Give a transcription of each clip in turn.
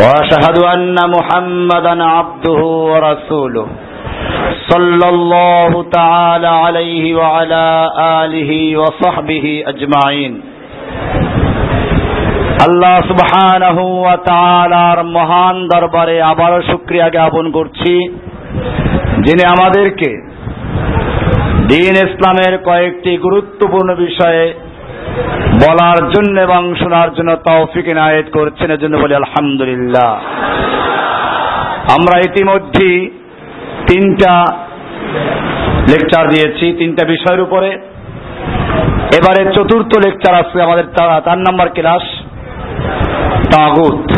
واشهد ان محمدا عبده ورسوله صلى الله تعالى عليه وعلى اله وصحبه اجمعين আল্লাহ সুবহানাহু ওয়া তাআলার মহান দরবারে আবারও শুকরিয়া জ্ঞাপন করছি যিনি আমাদেরকে দিন ইসলামের কয়েকটি গুরুত্বপূর্ণ বিষয়ে বলার জন্য এবং শোনার জন্য তৌফিক ইনায়েত করছেন এর জন্য বলি আলহামদুলিল্লাহ। আমরা ইতিমধ্যেই তিনটা লেকচার দিয়েছি, তিনটা বিষয়ের উপরে। এবারে চতুর্থ লেকচার আসছে আমাদের চার নাম্বার ক্লাস, তাগুত।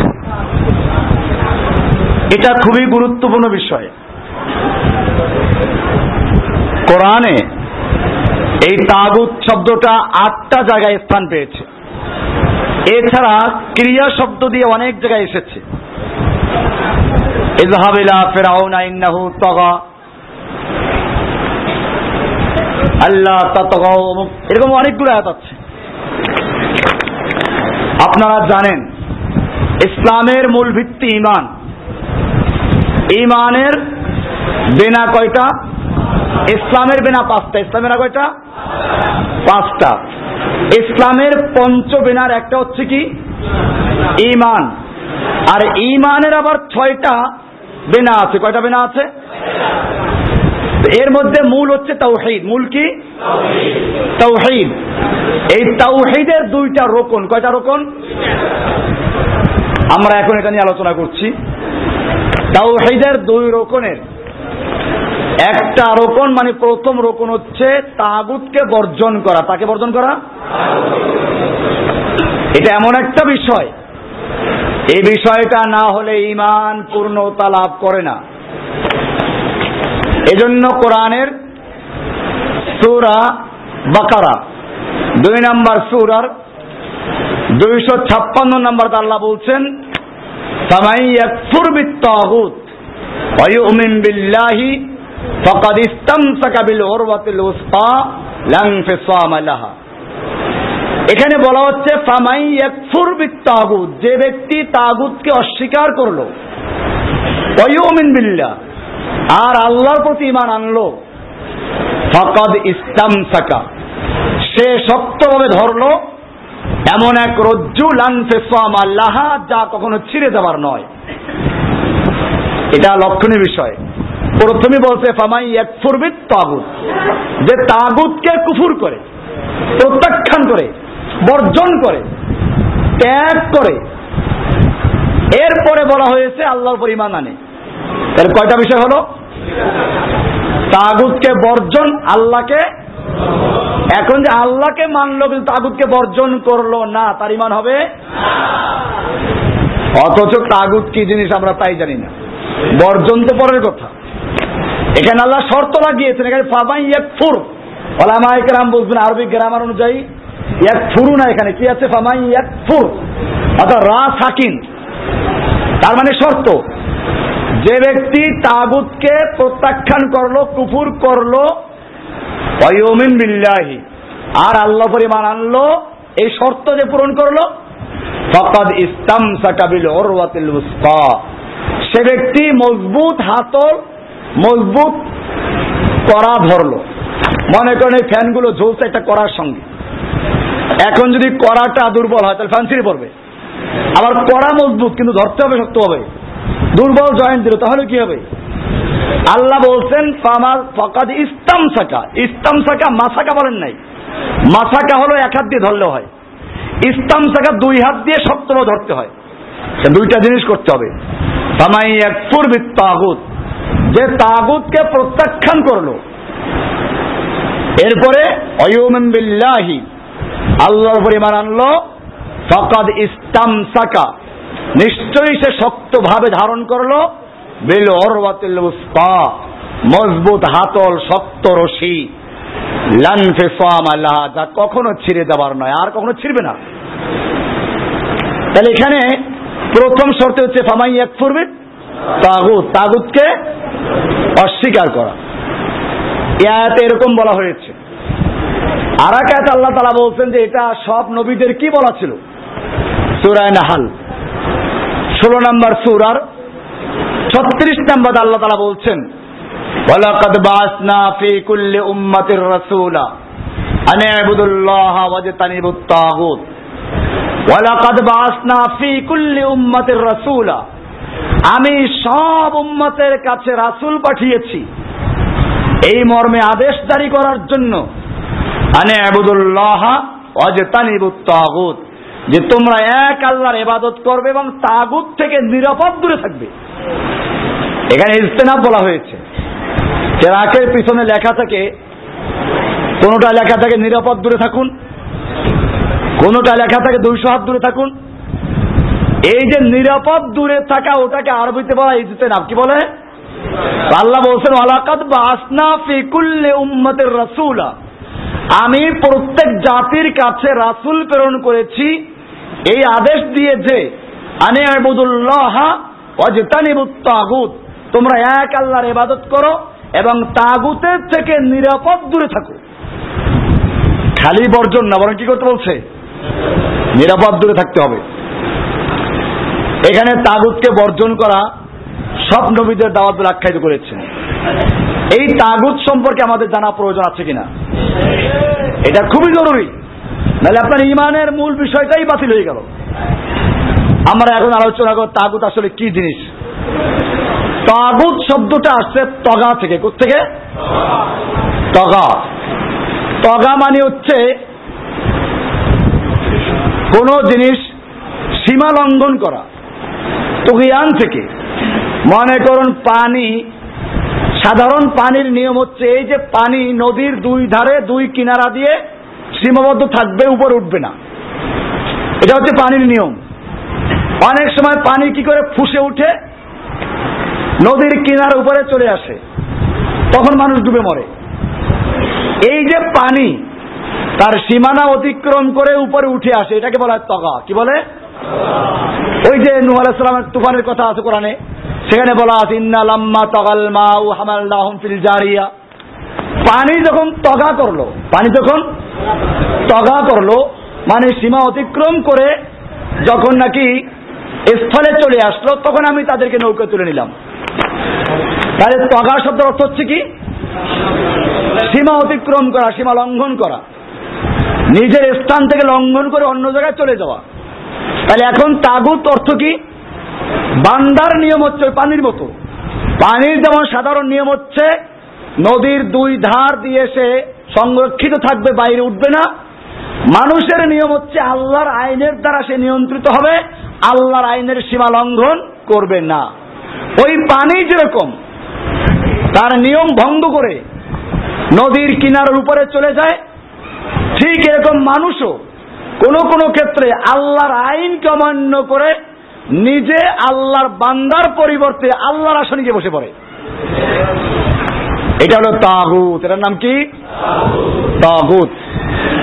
এটা খুবই গুরুত্বপূর্ণ বিষয়। কোরআনে এই তাগুত শব্দটা আটটা জায়গায় স্থান পেয়েছে। এছাড়া ক্রিয়া শব্দ দিয়ে অনেক জায়গায় এসেছে। ইজহাবিলা ফেরাউনা ইন্নাহু তগা। আল্লাহ এরকম অনেকগুলো আয়াত আছে। আপনারা জানেন, ইসলামের মূল ভিত্তি ইমান ইমানের বেনা কয়টা? ইসলামের বেনা পাঁচটা। ইসলামের কয়টা? পাঁচটা। ইসলামের পঞ্চ বেনার একটা হচ্ছে কি? ইমান আর ইমানের আবার ছয়টা বেনা আছে। কয়টা বেনা আছে? এর মধ্যে মূল হচ্ছে তাওহিদ। মূল কি? তাওহিদ। এই তাওহিদের দুইটা রোকন। কয়টা রোকন? আমরা এখন এটা নিয়ে আলোচনা করছি। তাওহিদের দুই রোকনের একটা রোকন মানে প্রথম রোকন হচ্ছে তাগুতকে বর্জন করা। তাকে বর্জন করা? এটা এমন একটা বিষয়। এই বিষয়টা না হলে ইমান পূর্ণতা লাভ করে না। এজন্য কোরআনের সুরা বাকারা, দুই নম্বর সুরার দুইশো ছাপ্পান্ন নম্বর তাল্লা বলছেন তামাই এক ফুরবিত তাগুত অয়ুমিন বিল্লাহি فقد استمسك بالعروة الوثقى لا انفصام لها এখানে বলা হচ্ছে ফামাই একফুর বিত্তাগুত যে ব্যক্তি তাগুতকে অস্বীকার করলো ওয়ুমিন বিল্লাহ আর আল্লাহর প্রতি ইমান আনলো ফাকাদ ইস্তামসাকা সে শক্তভাবে ধরলো এমন এক রজ্জু লানফেসাম আল্লাহ যা কখনো ছিঁড়ে যাবার নয় এটা লক্ষণীয় বিষয় প্রথমে বলছে, ফামাই এক ফুরবিদ তাগুত যে তাগুতকে কুফুর করে, প্রত্যাখ্যান করে, বর্জন করে, ত্যাগ করে। এরপরে বলা হয়েছে, আল্লাহর পরিমাণ আনে। তাহলে কয়টা বিষয় হলো? তাগুতকে বর্জন আল্লাহকে, এখন যে আল্লাহকে মানলো, কিন্তু তাগুতকে বর্জন করল না, তার ইমান হবে? অথচ তাগুত কি জিনিস আমরা তাই জানি না। বর্জন তো পরের কথা। এখানে আল্লাহ শর্ত লাগিয়েছেন, এখানে ফাবাই এক ফুর ওলামাই গ্রাম বলবেন আরবি গ্রামার অনুযায়ী এক ফুরু না এখানে, কি আছে? ফামাই এক ফুর অর্থাৎ রা সাকিন। তার মানে শর্ত, যে ব্যক্তি তাগুতকে প্রত্যাখ্যান করল, কুফুর করল অয়মিন বিল্লাহি, আর আল্লাহ পরিমাণ আনলো, এই শর্ত যে পূরণ করল, ফকাদ ইসলাম সাকাবিল ওরওয়াতিল সে ব্যক্তি মজবুত হাতল মজবুত করা ধরলো। মনে করেন এই ফ্যানগুলো ঝুলছে একটা করার সঙ্গে। এখন যদি করাটা দুর্বল হয়, তাহলে ফ্যান ছিঁড়ে পড়বে। আবার করা মজবুত, কিন্তু ধরতে হবে, শক্ত হবে। দুর্বল জয়েন্ট দিল, তাহলে কি হবে? আল্লাহ বলছেন ফামার ফকাদ ইস্তাম সাকা ইস্তাম সাকা মাসাকা বলেন নাই। মাসাকা হলো এক হাত দিয়ে ধরলে হয়। ইস্তাম সাকা দুই হাত দিয়ে শক্তভাবে ধরতে হয়। দুইটা জিনিস করতে হবে। ফামাই এক যে তাগুতকে প্রত্যাখ্যান করল। এরপরে, অয়ুমিন বিল্লাহি আল্লাহর পরিমাণ আনলো। ফকাদ ইস্তাম সাকা নিশ্চয়ই সে শক্তভাবে ধারণ করল। বেল অরওয়াতিল উস্তা মজবুত হাতল, শক্ত রশি। লানফে সোয়াম আল্লাহ যা কখনো ছিঁড়ে যাবার নয়, আর কখনো ছিঁড়বে না। তাহলে এখানে প্রথম শর্ত হচ্ছে ফামাই এক ফুরবে তাগুত তাগুতকে অস্বীকার করা ইয়াতে এরকম বলা হয়েছে আর এক আল্লাহ তালা বলছেন যে এটা সব নবীদের কি বলা ছিল সুরায় নাহাল ষোলো নম্বর সুরার ছত্রিশ নম্বর আল্লাহ তালা বলছেন ولقد بعثنا في كل أمة رسولا أن اعبدوا الله واجتنبوا الطاغوت ولقد بعثنا في كل أمة رسولا আমি সব উম্মতের কাছে রাসূল পাঠিয়েছি। এই মর্মে আদেশ জারি করার জন্য। আনে যে তোমরা এক আল্লাহর ইবাদত করবে এবং তাগুত থেকে নিরাপদ দূরে থাকবে। এখানে ইজতেনাব বলা হয়েছে। চেরাকের পিছনে লেখা থাকে, কোনটা লেখা থাকে নিরাপদ দূরে থাকুন, কোনটা লেখা থাকে দুইশো হাত দূরে থাকুন এই যে নিরাপদ দূরে থাকা ওটাকে আরবিতে বলা ইজতে নাম কি বলে? আল্লাহ বলছেন আলাকাত বা আসনা ফিকুল্লে উম্মতের রাসূলা। আমি প্রত্যেক জাতির কাছে রাসূল প্রেরণ করেছি। এই আদেশ দিয়ে যে, আনে আবুদুল্লাহ অজতানিবুত তাগুত। তোমরা এক আল্লাহর ইবাদত করো এবং তাগুতের থেকে নিরাপদ দূরে থাকো। খালি বর্জন না, বরং কি করতে বলছে? নিরাপদ দূরে থাকতে হবে। এখানে তাগুতকে বর্জন করা সব নবীদের দাওয়াত আখ্যায়িত করেছেন এই তাগুত সম্পর্কে আমাদের জানা প্রয়োজন আছে কিনা? এটা খুবই জরুরি। নাহলে আপনার ইমানের মূল বিষয়টাই বাতিল হয়ে গেল। আমরা এখন আলোচনা করব তাগুত আসলে কি জিনিস? তাগুত শব্দটা আসছে তগা থেকে। থেকে তগা। তগা মানে হচ্ছে কোন জিনিস সীমা লঙ্ঘন করা। তুগিয়ান থেকে। মনে করুন পানি, সাধারণ পানির নিয়ম হচ্ছে এই যে পানি নদীর দুই ধারে, দুই কিনারা দিয়ে সীমাবদ্ধ থাকবে, উপর উঠবে না। এটা হচ্ছে পানির নিয়ম। অনেক সময় পানি কি করে ফুসে উঠে? নদীর কিনার উপরে চলে আসে। তখন মানুষ ডুবে মরে। এই যে পানি, তার সীমানা অতিক্রম করে উপরে উঠে আসে, এটাকে বলা হয় তগা। কি বলে? ওই যে নুহ আলাইসালামের তুফানের কথা আছে কোরআনে, সেখানে বলা আছে, ইন্না লাম্মা তগাল মা ও হামাল্লাহম ফিল জারিয়া। পানি যখন তগা করল, পানি যখন তগা করল মানে সীমা অতিক্রম করে যখন নাকি স্থলে চলে আসলো, তখন আমি তাদেরকে নৌকা তুলে নিলাম। তাহলে তগা শব্দের অর্থ হচ্ছে কি? সীমা অতিক্রম করা, সীমা লঙ্ঘন করা। নিজের স্থান থেকে লঙ্ঘন করে অন্য জায়গায় চলে যাওয়া। তাহলে এখন তাগুত অর্থ কি? বান্দার নিয়ম হচ্ছে ওই পানির মতো। পানির যেমন সাধারণ নিয়ম হচ্ছে, নদীর দুই ধার দিয়ে সে সংরক্ষিত থাকবে, বাইরে উঠবে না। মানুষের নিয়ম হচ্ছে আল্লাহর আইনের দ্বারা সে নিয়ন্ত্রিত হবে, আল্লাহর আইনের সীমা লঙ্ঘন করবে না। ওই পানি যেরকম, তার নিয়ম ভঙ্গ করে নদীর কিনারের উপরে চলে যায়, ঠিক এরকম মানুষও কোন কোন ক্ষেত্রে আল্লাহর আইনকে অমান্য করে নিজে আল্লাহর বান্দার পরিবর্তে আল্লাহর আসনে গিয়ে বসে পড়ে। এটা হলো তাগুত। এটার নাম কি? তাগুত।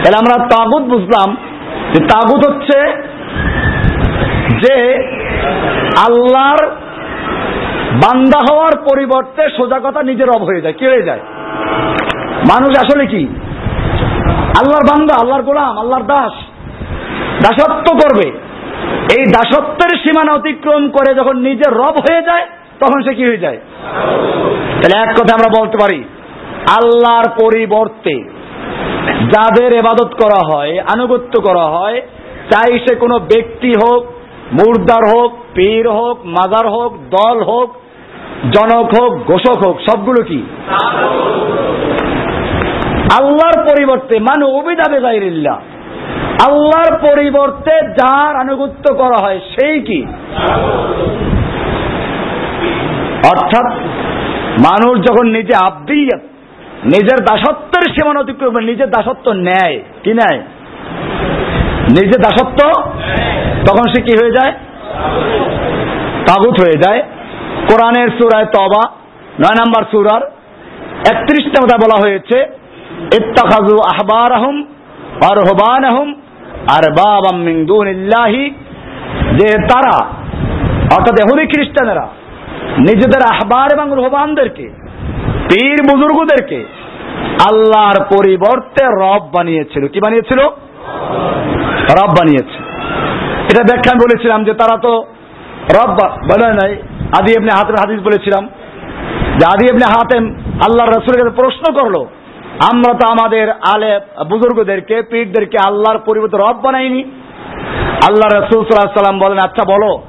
তাহলে আমরা তাগুত বুঝলাম যে তাগুত হচ্ছে যে আল্লাহর বান্দা হওয়ার পরিবর্তে সোজা কথা নিজের অব হয়ে যায়, কি হয়ে যায়? মানুষ আসলে কি? আল্লাহর বান্দা, আল্লাহর গোলাম, আল্লাহর দাস। দাসত্ব করবে। এই দাসত্বের সীমানা অতিক্রম করে যখন নিজের রব হয়ে যায়, তখন সে কি হয়ে যায়? তাহলে এক কথা আমরা বলতে পারি, আল্লাহর পরিবর্তে যাদের এবাদত করা হয়, আনুগত্য করা হয়, চাই সে কোনো ব্যক্তি হোক, মুর্দার হোক, পীর হোক, মাদার হোক, দল হোক, জনক হোক, ঘোষক হোক, সবগুলো কি? আল্লাহর পরিবর্তে, মানু অবিদা বেগাইরিল্লাহ। আল্লাহর পরিবর্তে যার আনুগত্য করা হয় সেই কি? অর্থাৎ মানুষ যখন নিজে আব্দিয়াত, নিজের দাসত্বের সীমান অতিক্রম নিজের দাসত্ব নেয় কি নেয় নিজের দাসত্ব? তখন সে কি হয়ে যায়? তাগুত হয়ে যায়। কোরআনের সুরায় তবা নয় নম্বর সুরার একত্রিশটা নম্বর বলা হয়েছে ইত্তাখাজু আহবার আহম আর হবান আহম আর বাবাম মিন দুনিল্লাহি, যে তারা, অর্থাৎ এহুদি খ্রিস্টানেরা, নিজেদের আহবার এবং রোহবানদেরকে, পীর বুজুর্গদেরকে আল্লাহর পরিবর্তে রব বানিয়েছিল। কি বানিয়েছিল? রব বানিয়েছে। এটা ব্যাখ্যা বলেছিলাম যে তারা তো রব বানায় নাই। আদি এমনি হাতের হাদিস বলেছিলাম যে আদি এমনি হাতেম আল্লাহর রসুলের কাছে প্রশ্ন করল আমরা তো আমাদের আলে বুজুর্গদেরকে, পীরদেরকে আল্লাহর পরিবর্তে রব বানাইনি। আল্লাহ রসুল সাল্লাম বলেন আচ্ছা বলো,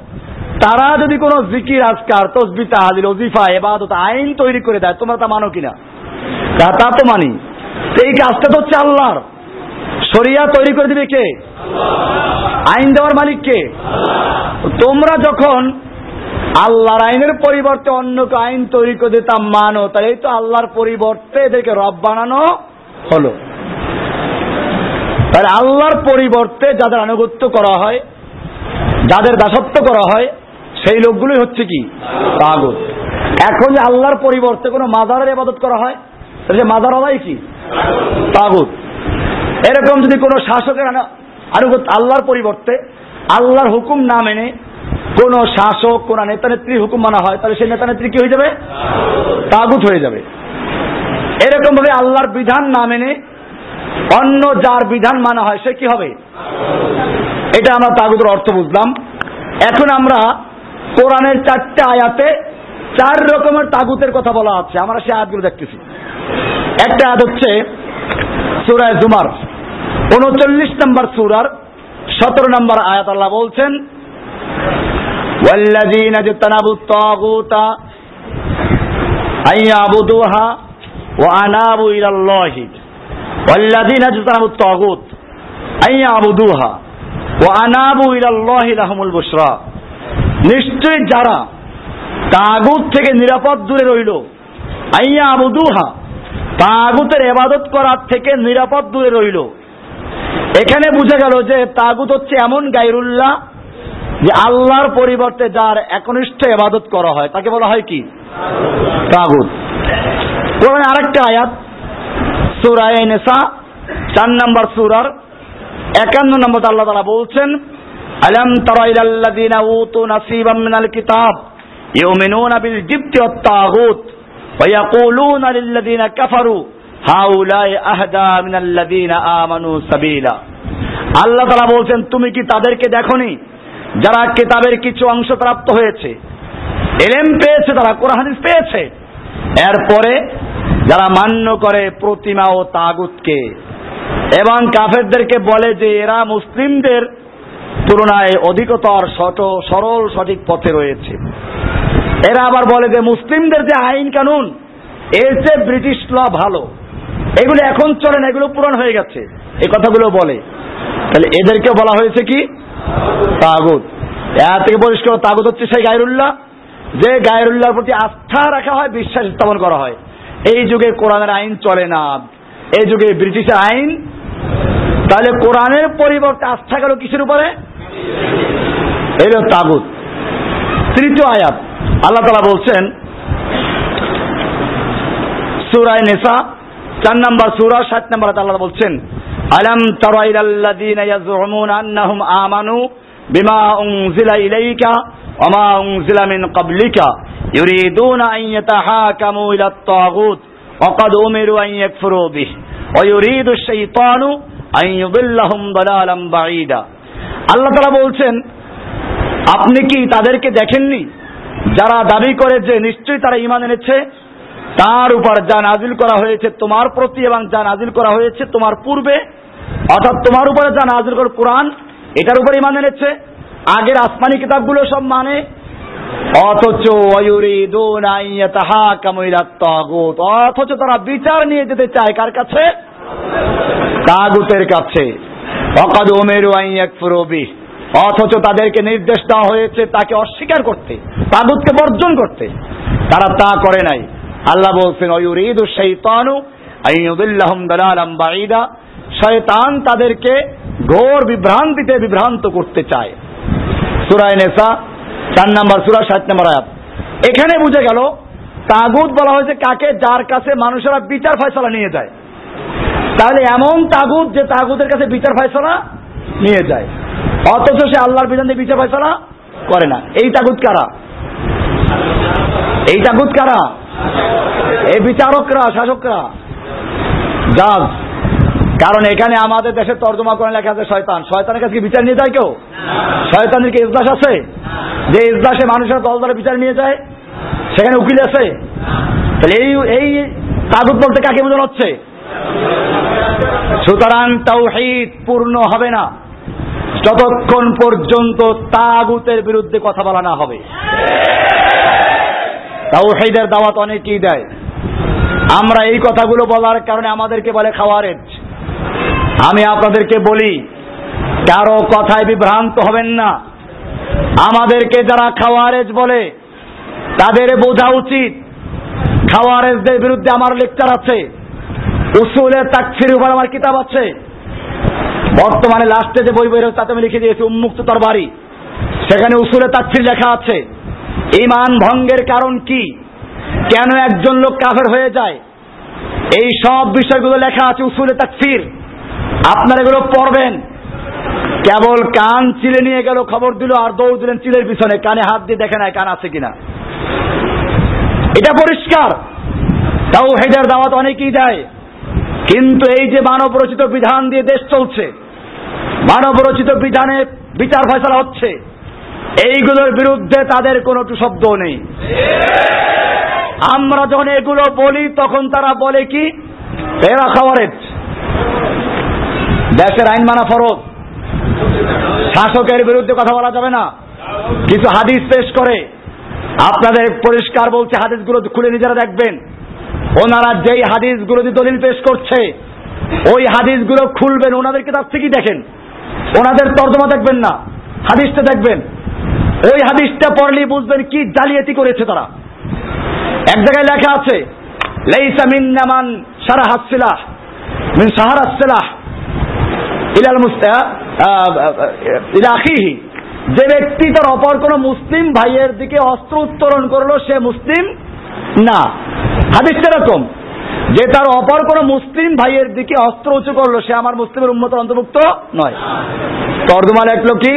তারা যদি কোনো জিকির, আজকার, তসবি তাহাদিল ওজিফা এবাদত আইন তৈরি করে দেয়, তোমরা তা মানো কিনা? তা তা তো মানি। এই কাজটা তো হচ্ছে আল্লাহর। শরিয়া তৈরি করে দিবে কে? আইন দেওয়ার মালিক কে? তোমরা যখন আল্লাহর আইনের পরিবর্তে অন্য আইন তৈরি করে দিতাম মানো। তাহলে তো আল্লাহর পরিবর্তে এদেরকে রব বানানো হলো। তাহলে আল্লাহর পরিবর্তে যাদের আনুগত্য করা হয়, যাদের দাসত্ব করা হয়, সেই লোকগুলোই হচ্ছে কি? তাগুত। এখন যে আল্লাহর পরিবর্তে কোনো মাজারের ইবাদত করা হয়, তাহলে সে মাজার আলাই কি? তাগুত। এরকম যদি কোনো শাসকের আনুগত্য আল্লাহর পরিবর্তে আল্লাহর হুকুম না মেনে কোন শাসক, কোন নেতা নেত্রী হুকুম মানা হয়, তাহলে সেই নেতা নেত্রী কি হয়ে যাবে? তাগুত হয়ে যাবে। এরকম ভাবে আল্লাহর বিধান না মেনে অন্য যার বিধান মানা হয়, সে কি হবে? এটা আমরা তাগুতের অর্থ বুঝলাম। এখন আমরা কোরআনের চারটে আয়াতে চার রকমের তাগুতের কথা বলা আছে। আমরা সেই আয়াতগুলো দেখতেছি। একটা আয়াত হচ্ছে সুরায় জুমার। উনচল্লিশ নম্বর সুরার সতেরো নম্বর আয়াত আল্লাহ বলছেন والذين اجتنبوا الطاغوت أن يعبدوها وأنابوا إلى الله والذين اجتنبوا الطاغوت أن يعبدوها وأنابوا إلى الله لهم البشرى নিশ্চয় যারা তাগুত থেকে নিরাপদ দূরে রইল আইয়া আবুদুহা তাগুতের এবাদত করার থেকে নিরাপদ দূরে রইল এখানে বুঝা গেল যে তাগুত হচ্ছে এমন গাইরুল্লাহ যে আল্লাহর পরিবর্তে যার একনিষ্ঠ এবাদত করা হয়, তাকে বলা হয় কি? তাগুত। কোরআনে আরেকটা আয়াত সুরায় নেসা চার নম্বর সুরার একান্ন নম্বর আল্লাহ তারা বলছেন, আলম তারা ইলাল্লাযিনা উতু নাসিবাম মিনাল কিতাব, ইউমিনুনা বিল জিবতি ওয়াত তাগুত ওয়া ইয়াকুলুনা লিল্লাযিনা কাফারু, হাউলাই আহদা মিনাল্লাযিনা আমানু সাবিলা। আল্লাহ তাআলা বলছেন, তুমি কি তাদেরকে দেখোনি? যারা কেতাবের কিছু অংশ প্রাপ্ত হয়েছে, এলেম পেয়েছে, তারা কোরআন পেয়েছে। এরপরে যারা মান্য করে প্রতিমা ও তাগুতকে এবং কাফেরদেরকে বলে যে এরা মুসলিমদের তুলনায় অধিকতর শত, সরল, সঠিক পথে রয়েছে। এরা আবার বলে যে মুসলিমদের যে আইন কানুন, এর চেয়ে ব্রিটিশ ল ভালো। এগুলো এখন চলে না এগুলো পূরণ হয়ে গেছে। এই কথাগুলো বলে। তাহলে এদেরকে বলা হয়েছে কি? তাগুত। এর থেকে পরিষ্কার তাগুত হচ্ছে সেই গায়রুল্লাহ, যে গায়রুল্লাহর প্রতি আস্থা রাখা হয়, বিশ্বাস স্থাপন করা হয়। এই যুগে কোরআনের আইন চলে না। এই যুগে ব্রিটিশের আইন। তাহলে কোরআনের পরিবর্তে আস্থা গেল কিসের উপরে? এলো তাগুত। তৃতীয় আয়াত। আল্লাহ তালা বলছেন সুরায় নেশা চার নম্বর সুরা, সাত নম্বর আল্লাহ বলছেন, আলম তারা ইলাল্লাযীনা ইয়াজউমুনা আন্নাহুম আমানু বিমা উনজিলা ইলাইকা ওয়া মা উনজিলা মিন ক্বাবলিকা। ইউরিদুনা আন ইয়াতাহাকামু ইলা আত-তাগুত ওয়া ক্বাদ উমিরু আন ইয়াকফুরু বিহি। ওয়া ইউরিদু আশ-শাইতানু আন ইউদিল্লাহুম দালালাম বাঈদা। আল্লাহ তাআলা বলছেন, আপনি কি তাদেরকে দেখেননি? যারা দাবি করে যে নিশ্চয়ই তারা ইমান এনেছে তার উপর যা নাজিল করা হয়েছে তোমার প্রতি এবং যা নাজিল করা হয়েছে তোমার পূর্বে, অর্থাৎ তোমার উপরে যা নাজিল করে কোরআন, এটার উপরে ইমান এনেছে। আগের আসমানি কিতাবগুলো সব মানে অথচ অথচ তারা বিচার নিয়ে যেতে চায় কার কাছে? তাগুতের কাছে। অকাদ ওমেরু আইয়াকফুরবি অথচ তাদেরকে নির্দেশ দেওয়া হয়েছে তাকে অস্বীকার করতে, তাগুতকে বর্জন করতে। তারা তা করে নাই। আল্লাহ বলছেন, অয়ুরিদু শৈতানু আইয়ুদিল্লাহুম দালালাম বাঈদা। শয়তান তাদেরকে ঘোর বিভ্রান্তিতে বিভ্রান্ত করতে চায়। সূরা নেসা চার নাম্বার সুরা ষাট নাম্বার আয়াত। এখানে বুঝে গেল, তাগুত বলা হয়েছে কাকে? যার কাছে মানুষেরা বিচার ফয়সলা নিয়ে যায়। তাহলে এমন তাগুত যে তাগুতের কাছে বিচার ফয়সলা নিয়ে যায়। অথচ সে আল্লাহর বিধান দিয়ে বিচার ফয়সলা করে না। এই তাগুত কারা? এই তাগুত কারা? এই বিচারকরা, শাসকরা? জাজ কারণ এখানে আমাদের দেশে তর্জমা করে লেখা আছে শয়তান। শয়তানের কাছে বিচার নিয়ে যায় কেউ? শয়তানের কি ইজলাস আছে? যে ইজলাসে মানুষের দল দলে বিচার নিয়ে যায়, সেখানে উকিল আছে? তাহলে এই এই তাগুত বলতে কাকে বোঝানো হচ্ছে? সুতরাং তাওহীদ পূর্ণ হবে না। যতক্ষণ পর্যন্ত তাগুতের বিরুদ্ধে কথা বলা না হবে। তাওহীদের দাওয়াত অনেকেই দেয়। আমরা এই কথাগুলো বলার কারণে আমাদেরকে বলে খাওয়ারেজ। আমি আপনাদেরকে বলি, কারও কথায় বিভ্রান্ত হবেন না। আমাদেরকে যারা খাওয়ারেজ বলে, তাদের বোঝা উচিত। খাওয়ারেজদের বিরুদ্ধে আমার লেকচার আছে। উসুলের তাকফির উপর আমার কিতাব আছে। বর্তমানে লাস্টে যে বই বই রয়েছে তাতে আমি লিখে দিয়েছি উন্মুক্ত তোর বাড়ি সেখানে উসুলে তাকফির লেখা আছে। ইমান ভঙ্গের কারণ কি? কেন একজন লোক কাফের হয়ে যায়? এই সব বিষয়গুলো লেখা আছে উসুলে তাকফির। আপনারা এগুলো পড়বেন। কেবল কান চিলে নিয়ে গেল, খবর দিল, আর দৌড় দিলেন চিলের পিছনে। কানে হাত দিয়ে দেখে নাই কান আছে কিনা। এটা পরিষ্কার। তাও হেডার দাওয়াত অনেকেই দেয়। কিন্তু এই যে মানব রচিত বিধান দিয়ে দেশ চলছে মানব রচিত বিধানে বিচার ফয়সলা হচ্ছে। এইগুলোর বিরুদ্ধে তাদের কোনো শব্দ নেই। আমরা যখন এগুলো বলি, তখন তারা বলে কি? এরা খাওয়ারেজ। দেশের আইন মানা ফরজ। শাসকের বিরুদ্ধে কথা বলা যাবে না। কিছু হাদিস পেশ করে। আপনাদের পরিষ্কার বলছে, হাদিসগুলো খুলে নিজেরা দেখবেন। ওনারা যেই হাদিসগুলো দিয়ে দলিল পেশ করছে, ওই হাদিসগুলো খুলবেন। ওনাদেরকে তার থেকেই দেখেন। ওনাদের তর্জমা দেখবেন না। হাদিসটা দেখবেন। ওই হাদিসটা পড়লেই বুঝবেন কি জালিয়াতি করেছে তারা। এক জায়গায় লেখা আছে, লেইসা মিন্নামান সারা হাসিলাহ মিন সাহারা সিলাহ, ইলাল ইলাখিহি যে ব্যক্তি তার অপর কোন মুসলিম ভাইয়ের দিকে অস্ত্র উত্তোলন করল, সে মুসলিম না। হাদিস এরকম, যে তার অপর কোন মুসলিম ভাইয়ের দিকে অস্ত্র উঁচু করল, সে আমার মুসলিমের উন্মতের অন্তর্ভুক্ত নয়। তর্জমা লেখলো কি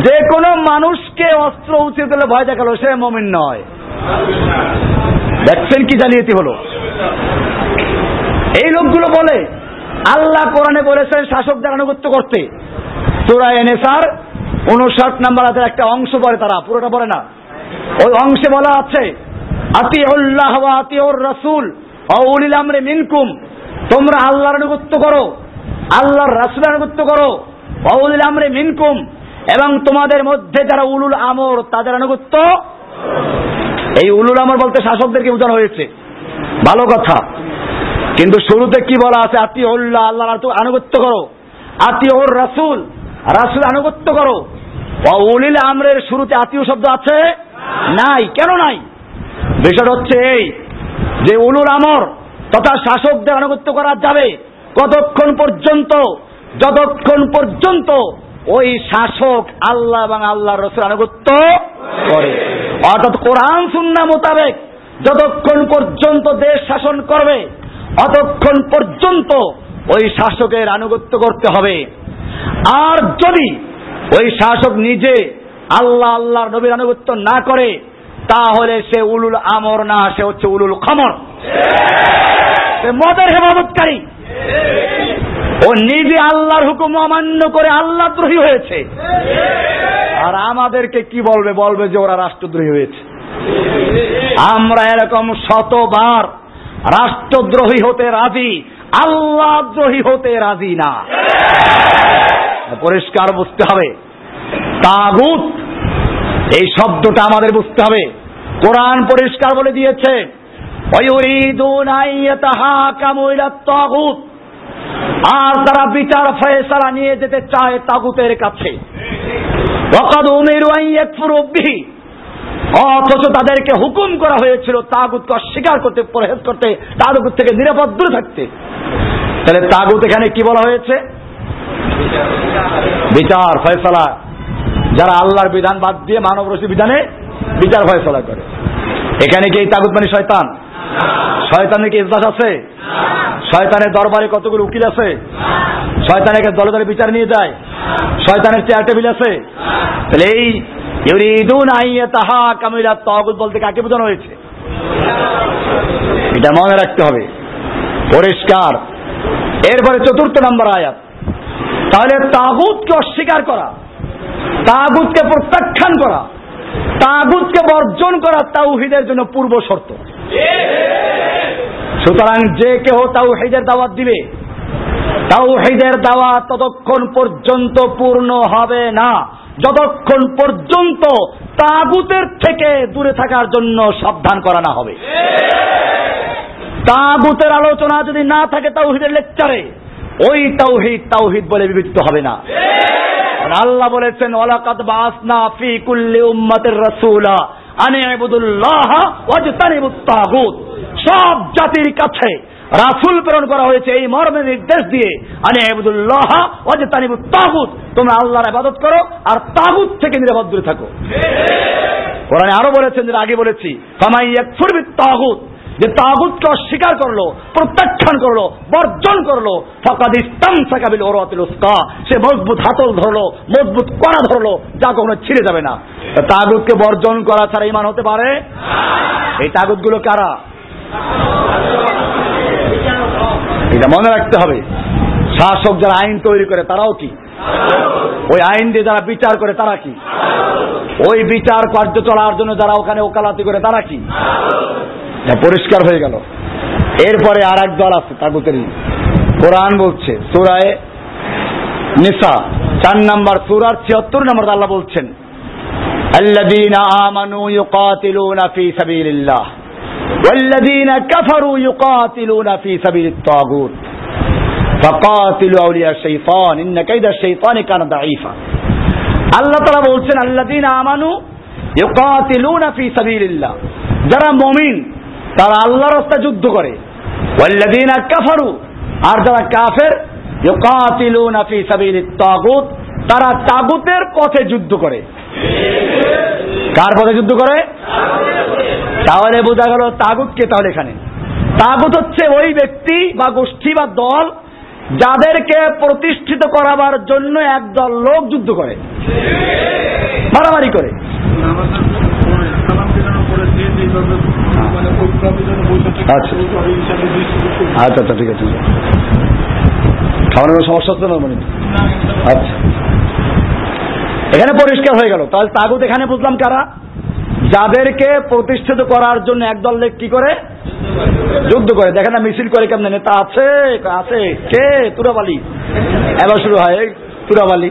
যে কোনো মানুষকে অস্ত্র উঁচু করলে ভয় দেখাল, সে মমিন নয়। দেখছেন কি জালিয়াতি হলো? এই লোকগুলো বলে, আল্লাহ কোরআনে বলেছেন শাসকদের আনুগত্য করতে। সুরায় এনেসার উনষাট নাম্বার হাতের একটা অংশ পড়ে তারা, পুরোটা পড়ে না। ওই অংশে বলা আছে আতি উল্লাহ আতি ওর রসুল অউলিল আমরে মিনকুম। তোমরা আল্লাহর আনুগত্য করো, আল্লাহর রাসুলের আনুগত্য করো অউলিল আমরে মিনকুম। এবং তোমাদের মধ্যে যারা উলুল আমর, তাদের আনুগত্য? এই উলুল আমর বলতে শাসকদেরকে বোঝানো হয়েছে। ভালো কথা। কিন্তু শুরুতে কি বলা আছে? আতি উল্লাহ আল্লাহর আনুগত্য করো। আতি ওর রাসুল রাসুল আনুগত্য করো। উলিল আমরের শুরুতে আত্মীয় শব্দ আছে? নাই। কেন নাই? বিষয়টা হচ্ছে এই যে উলুল আমর তথা শাসকদের আনুগত্য করা যাবে কতক্ষণ পর্যন্ত? যতক্ষণ পর্যন্ত ওই শাসক আল্লাহ এবং আল্লাহ রসুল আনুগত্য করে। অর্থাৎ কোরআন সুন্না মোতাবেক যতক্ষণ পর্যন্ত দেশ শাসন করবে, অতক্ষণ পর্যন্ত ওই শাসকের আনুগত্য করতে হবে। আর যদি ওই শাসক নিজে আল্লাহ, আল্লাহর নবীর আনুগত্য না করে, তাহলে সে উলুল আমর না, সে হচ্ছে উলুল খমর। সে মদের হেফাজতকারী। ও নিজে আল্লাহর হুকুম অমান্য করে আল্লাহ দ্রোহী হয়েছে। আর আমাদেরকে কি বলবে? বলবে যে ওরা রাষ্ট্রদ্রোহী হয়েছে। আমরা এরকম শতবার রাষ্ট্রদ্রোহী হতে রাজি আল্লাহ দ্রোহী হতে রাজি না। পরিষ্কার বুঝতে হবে। তাগুত, এই শব্দটা আমাদের বুঝতে হবে। কোরআন পরিষ্কার বলে দিয়েছে আর তারা বিচার ফয়সালা নিয়ে যেতে চায় তাগুতের কাছে। অথচ তাদেরকে হুকুম করা হয়েছিল তাগুতকে অস্বীকার করতে, পরহেজ করতে, তাগুত থেকে নিরাপদ দূরে থাকতে। তাহলে তাগুত এখানে কি বলা হয়েছে? বিচার, ফয়সালা। যারা আল্লাহর বিধান বাদ দিয়ে মানব রশি বিধানে বিচার, ফয়সলা করে। এখানে কি তাগুত মানে শয়তান? শয়তানের কি ইজলাস আছে? শয়তানের দরবারে কতগুলো উকিল আছে? শয়তানের দলে দলে বিচার নিয়ে যায়। শয়তানের চেয়ার টেবিল আছে। তাহলে এই বলতে কাকে বোঝানো হয়েছে? এটা মনে রাখতে হবে। পরিষ্কার। এরপরে চতুর্থ নম্বর আয়াত। তাহলে তাগুতকে অস্বীকার করা, তাগুতকে প্রত্যাখ্যান করা, তাগুতকে বর্জন করা তাওহিদের জন্য পূর্ব শর্ত। সুতরাং যে কেহ তাওহিদের দাওয়াত দিবে, তাওহিদের দাওয়াত ততক্ষণ পর্যন্ত পূর্ণ হবে না। যতক্ষণ পর্যন্ত তাগুতের থেকে দূরে থাকার জন্য সাবধান করা না হবে। তাগুতের আলোচনা যদি না থাকে তাওহিদের লেকচারে, ওই তাওহিদ তাওহিদ বলে বিবেচিত হবে না। আল্লাহ বলেছেন, ওয়ালাকাদ বাসনা ফি কুল্লি উম্মাতির রাসূলা। আনি সব জাতির কাছে রাসুল প্রেরণ করা হয়েছে এই মর্মে নির্দেশ দিয়ে আনে ইবুদুল্লাহ ওয়াজতানিবুত তাগুত। তোমরা আল্লাহর ইবাদত করো আর তাগুত থেকে নিরাপদ দূরে থাকো। কোরআনে আরও বলেছেন যেটা আগে বলেছি ফামাই ইয়াকফুর বিত তাগুত। যে তাগুতকে অস্বীকার করল, প্রত্যাখ্যান করল, বর্জন করল, ফকাদ ইস্তাম সাকাবিল ওরাতিল উস্কা, সে মজবুত হাতল ধরলো, মজবুত করা ধরলো, যা কখনো ছিঁড়ে যাবে না। তাগুতকে বর্জন করা ছাড়া ইমান হতে পারে? এই তাগুতগুলো কারা? এটা মনে রাখতে হবে। শাসক যারা আইন তৈরি করে, তারাও কি? ওই আইন দিয়ে যারা বিচার করে, তারা কি? ওই বিচার কার্য চলার জন্য যারা ওখানে ওকালাতি করে, তারা কি? পরিষ্কার হয়ে গেল এরপরে আর এক দল আছে তাগুতেরই কোরআন বলছে সুরায় নিসা চার নাম্বার সুরার ছিয়াত্তর নম্বর আল্লাহ বলছেন الذين آمنوا يقاتلون في سبيل الله والذين كفروا يقاتلون في سبيل الطاغوت فقاتلوا أولياء الشيطان إن كيد الشيطان كان ضعيفا আল্লাহ তারা বলছেন আল্লাদিন আমানু ইউকাতিলুনা ফি সাবিলিল্লাহ যারা মুমিন তারা আল্লাহর রাস্তায় যুদ্ধ করে। কাফারু, আর যারা কাফের তাগুত, তারা তাগুতের পথে যুদ্ধ করে। কার পথে যুদ্ধ করে? তাহলে বোঝা গেল তাগুত কে তাহলে এখানে। তাগুত হচ্ছে ওই ব্যক্তি বা গোষ্ঠী বা দল যাদেরকে প্রতিষ্ঠিত করাবার জন্য একদল লোক যুদ্ধ করে। মারামারি করে। আচ্ছা। আচ্ছা আচ্ছা ঠিক আছে। খাওয়ানোর সমস্যা হচ্ছে না মানে? আচ্ছা। এখানে পরিষ্কার হয়ে গেল। তাহলে তাগুত এখানে বুঝলাম কারা? যাদেরকে প্রতিষ্ঠিত করার জন্য একদল লোক কি করে? যুদ্ধ করে। দেখে না মিছিল করে কেমন? নেতা আছে আছে। কে? তুরাবালি। এবার শুরু হয় তুরাবালি।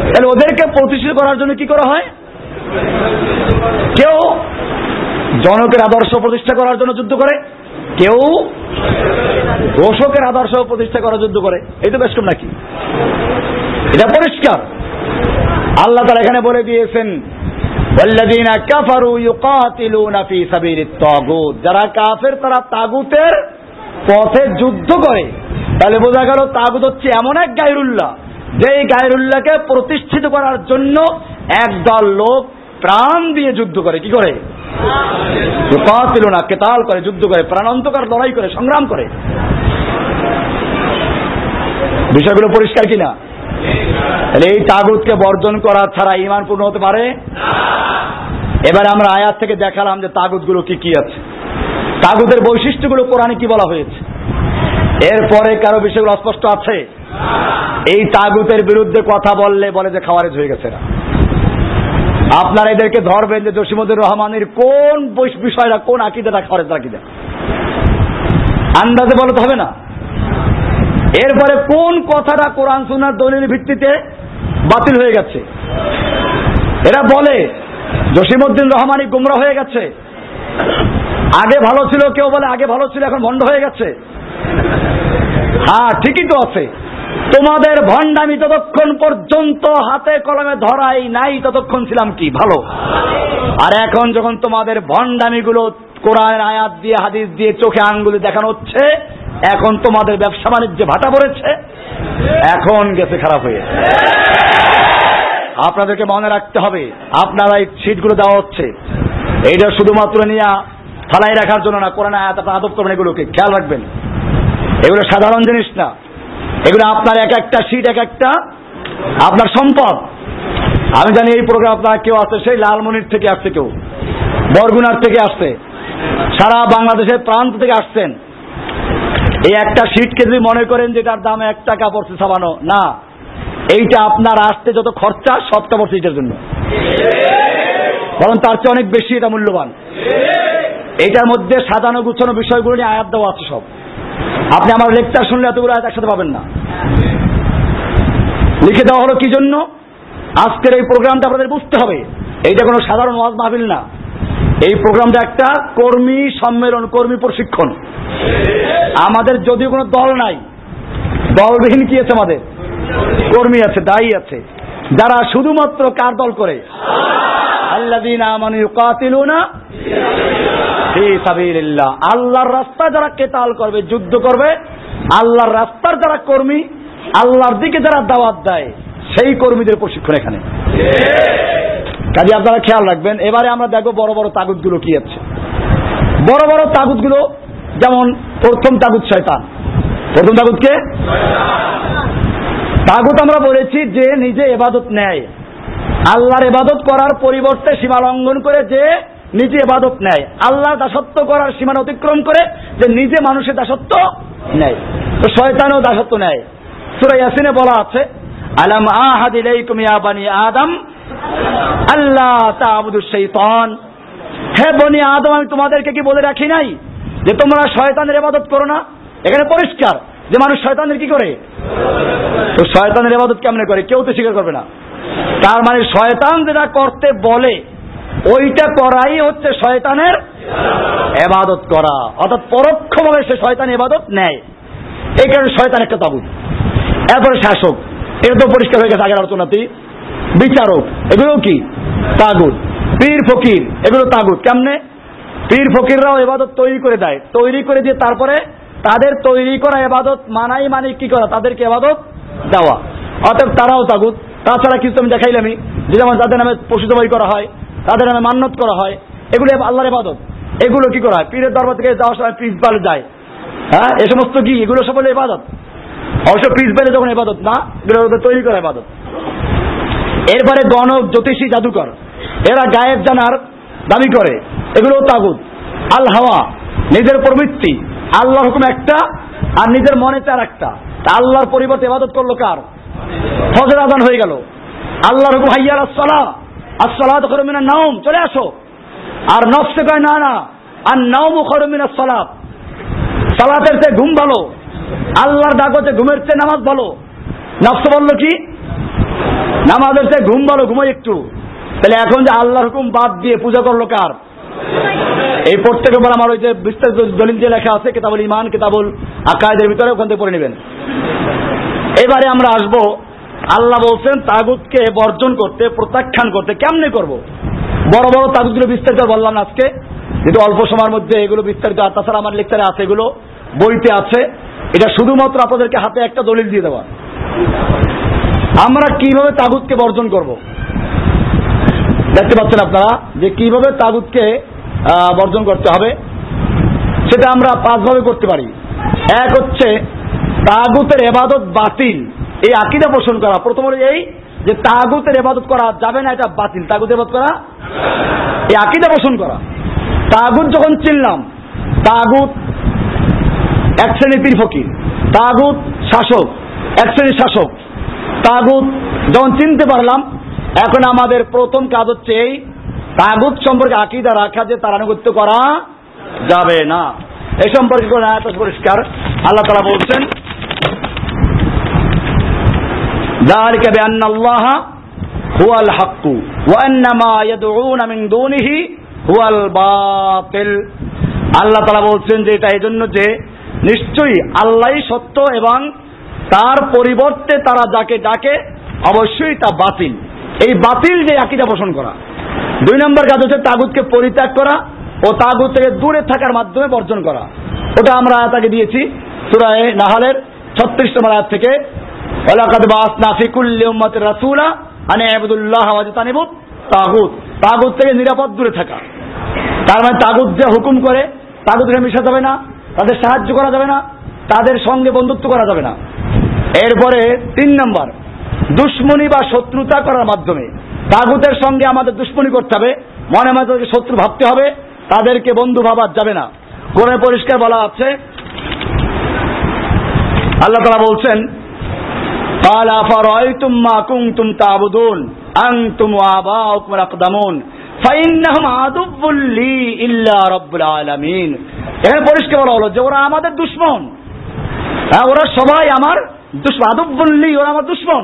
তাহলে ওদেরকে প্রতিষ্ঠিত করার জন্য কি করা হয়? কেউ জনকের আদর্শ প্রতিষ্ঠা করার জন্য যুদ্ধ করে কেউ ঘোষকের আদর্শ প্রতিষ্ঠা করার যুদ্ধ করে এই তো বেশ কম নাকি এটা পরিষ্কার আল্লাহ তারা এখানে বলে দিয়েছেন والذين كفروا يقاتلون في سبيل الطاغوت যারা কাফের তারা তাগুতের পথে যুদ্ধ করে তাহলে বোঝা গেল তাগুত হচ্ছে এমন এক গায়রুল্লাহ যে গায়রুল্লাহকে প্রতিষ্ঠিত করার জন্য একদল লোক প্রাণ দিয়ে যুদ্ধ করে কি করে ছিল না কেতাল করে, যুদ্ধ করে, প্রাণান্তকার, লড়াই করে, সংগ্রাম করে। বিষয়গুলো পরিষ্কার কিনা? তাহলে এই তাগুতকে বর্জন করা ছাড়া ইমান পূর্ণ হতে পারে? এবার আমরা আয়াত থেকে দেখালাম যে তাগুতগুলো কি কি আছে। তাগুতের বৈশিষ্ট্যগুলো কোরআনে কি বলা হয়েছে? এরপরে কারও বিষয়গুলো অস্পষ্ট আছে? এই তাগুতের বিরুদ্ধে কথা বললে বলে যে খাওয়ারেজ হয়ে গেছে না আপনারা এদেরকে ধরবেন যে জসিমুদ্দুর রহমানের কোন বিষয়টা, কোন আকিদাটা খাওয়ারেজ আকিদা আন্দাজে বলতে হবে না। এরপরে কোন কথাটা কোরআন সুনার দলিল ভিত্তিতে বাতিল হয়ে গেছে? এরা বলে জসিমুদ্দিন রহমানি গুমরা হয়ে গেছে। আগে ভালো ছিল, কেউ বলে আগে ভালো ছিল, এখন বন্ধ হয়ে গেছে। হ্যাঁ ঠিকই তো আছে। তোমাদের ভণ্ডামি ততক্ষণ পর্যন্ত হাতে কলমে ধরাই নাই, ততক্ষণ ছিলাম কি? ভালো। আর এখন যখন তোমাদের ভণ্ডামি গুলো কোরআন আয়াত দিয়ে, হাদিস দিয়ে চোখে আঙ্গুলি দেখানো হচ্ছে, এখন তোমাদের ব্যবসা বাণিজ্যে ভাটা পড়েছে, এখন গেছে খারাপ হয়ে। আপনাদেরকে মনে রাখতে হবে, আপনারা এই সিটগুলো দেওয়া হচ্ছে। এইটা শুধুমাত্র নিয়ে থালাই রাখার জন্য না কোরআন আয়াত আপনার আদব করবেন এগুলোকে। খেয়াল রাখবেন। এগুলো সাধারণ জিনিস না। এগুলো আপনার এক একটা সিট এক একটা আপনার সম্পদ। আমি জানি এই প্রোগ্রাম আপনার কেউ আছে, সেই লালমনির থেকে আসছে কেউ, বরগুনার থেকে আসছে, সারা বাংলাদেশের প্রান্ত থেকে আসছেন। এই একটা সিটকে যদি মনে করেন যে এটার দাম এক টাকা পড়ছে সাবানো না, এইটা আপনার আসতে যত খরচা, সবটা পড়ছে এটার জন্য। বরং তার চেয়ে অনেক বেশি এটা মূল্যবান। এইটার মধ্যে সাজানো গুছানো বিষয়গুলো নিয়ে আয়াত দেওয়া আছে সব। আপনি আমার লেকচার শুনলে এতগুলো আয়াত একসাথে পাবেন না। লিখে দেওয়া হলো কি জন্য? আজকের এই প্রোগ্রামটা আপনাদের বুঝতে হবে। এইটা কোনো সাধারণ ওয়াজ মাহফিল না। এই প্রোগ্রামটা একটা কর্মী সম্মেলন, কর্মী প্রশিক্ষণ। আমাদের যদিও কোনো দল নাই। দলবিহীন কি আছে আমাদের? কর্মী আছে, দায়ী আছে। যারা শুধুমাত্র কার দল করে? আল্লাহর রাস্তা যারা কেতাল করবে, যুদ্ধ করবে, আল্লাহর রাস্তার যারা কর্মী, আল্লাহর দিকে যারা দাওয়াত দেয়, সেই কর্মীদের প্রশিক্ষণ এখানে। কাজে আপনারা খেয়াল রাখবেন, এবারে আমরা দেখব বড় বড় তাগুদগুলো কি আছে। বড় বড় তাগুদগুলো যেমন প্রথম তাগুদ শয়তান। প্রথম তাগুদকে তাগুত আমরা বলেছি যে নিজে এবাদত নেয়। আল্লাহর এবাদত করার পরিবর্তে সীমা লঙ্ঘন করে যে নিজে এবাদত নেয়। আল্লাহ দাসত্ব করার সীমানা অতিক্রম করে যে নিজে মানুষের দাসত্ব নেয়। তো শয়তানও দাসত্ব নেয়। সুরা ইয়াসিনে বলা আছে, আলাম আহাদ ইলাইকুম ইয়া বানি আদম আল্লাহ তা'বুদু শাইতান হে বনি আদম, আমি তোমাদেরকে কি বলে রাখি নাই? যে তোমরা শয়তানের ইবাদত করো না। এখানে পরিষ্কার। যে মানুষ শয়তানের কি করে? তো শয়তানের ইবাদত কেমনে করে? কেউ তো স্বীকার করবে না। তার মানে শয়তান যেটা করতে বলে, ওইটা করাই হচ্ছে শয়তানের এবাদত করা। অর্থাৎ পরোক্ষভাবে সে শয়তান এবাদত নেয়। এই কারণে শয়তান একটা তাগুদ এরপরে শাসক। এটা তো পরিষ্কার হয়ে গেছে আগের আলোচনাতেই। বিচারক। এগুলো কি? তাগুদ পীর ফকির। এগুলো তাগুদ কেমনে? পীর ফকিররাও এবাদত তৈরি করে দেয়। তৈরি করে দিয়ে তারপরে তাদের তৈরি করা এবাদত, মানাই মানে কি করা? তাদেরকে এবাদত দেওয়া। অর্থাৎ তারাও তাগুদ তাছাড়া কিছু আমি? দেখাইলামই যে যেমন তাদের নামে পশু জবাই করা হয়, তাদের নামে মান্যত করা হয়, এগুলো আল্লাহর এবাদত। এগুলো কি করা? হয় পীরের দরবার থেকে যাওয়ার সময় পিস পালে যায়। হ্যাঁ? এ সমস্ত কি? এগুলো সব হলো এবাদত? অবশ্য পিস পেলে যখন এবাদত, না? এগুলো তৈরি করা এবাদত। এরপরে গণক, জ্যোতিষী, জাদুকর। এরা গায়েব জানার দাবি করে। এগুলো তাগুদ আল হাওয়া, নিজের প্রবৃত্তি। আল্লাহর হুকুম একটা, আর নিজের মনে চার একটা। আল্লাহর পরিবর্তে ইবাদত করল কার? ফজর আদান হয়ে গেল। আল্লাহর হুকুম হাইয়ার আসসালা আসসালা তো করমিনা নাওম। চলে আসো। আর নফসে কয়, না না আর নাওম খরমিনা সালাত সালাতের চেয়ে ঘুম ভালো। আল্লাহর ডাক ঘুমের চেয়ে নামাজ ভালো। নফস বলল কি? নামাজের চেয়ে ঘুম ভালো, ঘুমাই একটু। তাহলে এখন যে আল্লাহর হুকুম বাদ দিয়ে পূজা করল কার? এই প্রত্যেকের উপর আমার ওই যে বিস্তারিত দলিল যে লেখা আছে, কেতাবুল ইমান কেতাবুল আকায়দের ভিতরে, ওখান থেকে পড়ে নেবেন। এবারে আমরা আসব, আল্লাহ বলছেন তাগুতকে বর্জন করতে, প্রত্যাখ্যান করতে, কেমনে করব? বড় বড় তাগুতগুলো বিস্তারিত বললাম না আজকে। যেহেতু অল্প সময়ের মধ্যে এগুলো বিস্তারিত, আর তাছাড়া আমার লেকচারে আছে এগুলো, বইতে আছে। এটা শুধুমাত্র আপনাদেরকে হাতে একটা দলিল দিয়ে দেওয়া। আমরা কীভাবে তাগুতকে বর্জন করব? দেখতে পাচ্ছেন আপনারা যে কীভাবে তাগুতকে বর্জন করতে হবে। সেটা আমরা পাঁচভাবে করতে পারি। এক হচ্ছে তাগুতের এবাদত বাতিল। এই আকিদা পোষণ করা। প্রথম এই যে তাগুতের এবাদত করা যাবে না, এটা বাতিল। তাগুত এবাদত করা? এই আকিদা পোষণ করা। তাগুত যখন চিনলাম, তাগুত এক শ্রেণির ফকির। তাগুত শাসক, এক শ্রেণির শাসক। তাগুত যখন চিনতে পারলাম এখন আমাদের প্রথম কাজ হচ্ছে এই তাগুত সম্পর্কে আকিদা রাখা যে তার আনুগত্য করা যাবে না এই সম্পর্কে কোন আয়াত আছে পরিষ্কার আল্লাহ তালা বলছেন ذلك بأن الله هو الحق وأن ما يدعون من دونه هو الباطل আল্লাহ তারা বলছেন যে এটা এই জন্য যে নিশ্চয়ই আল্লাহই সত্য এবং তার পরিবর্তে তারা যাকে ডাকে অবশ্যই তা বাতিল এই বাতিল যে আকিদা পোষণ করা। দুই নম্বর কাজ হচ্ছে তাগুতকে পরিত্যাগ করা ও তাগুত থেকে দূরে থাকার মাধ্যমে বর্জন করা। ওটা আমরা তাকে দিয়েছি, সুরায় নাহালের ছত্রিশ নম্বর আয়াত থেকে। ওলাকাদ বাস নাফিকুল উম্মতের রাসুলা আনে আবদুল্লাহ তানিবুত তাগুত। তাগুত থেকে নিরাপদ দূরে থাকা। তার মানে তাগুত যে হুকুম করে তাগুতকে মিশা যাবে না, তাদের সাহায্য করা যাবে না, তাদের সঙ্গে বন্ধুত্ব করা যাবে না। এরপরে তিন নম্বর দুশ্মনী বা শত্রুতা করার মাধ্যমে তাগুতের সঙ্গে আমাদের দুশ্মনী করতে হবে মনে মনে তাদেরকে শত্রু ভাবতে হবে তাদেরকে বন্ধু ভাবা যাবে না কোরআনে পরিষ্কার বলা আছে আল্লাহ তালা বলছেন قال أفرأيتم ما كنتم تعبدون أنتم وآباؤكم الأقدمون فإنهم عدو لي إلا رب العالمين এখানে পরিষ্কার বলা হলো যে ওরা আমাদের দুশ্মন হ্যাঁ ওরা সবাই আমার দুশ্মন আদুবুল্লি ওরা আমার দুশ্মন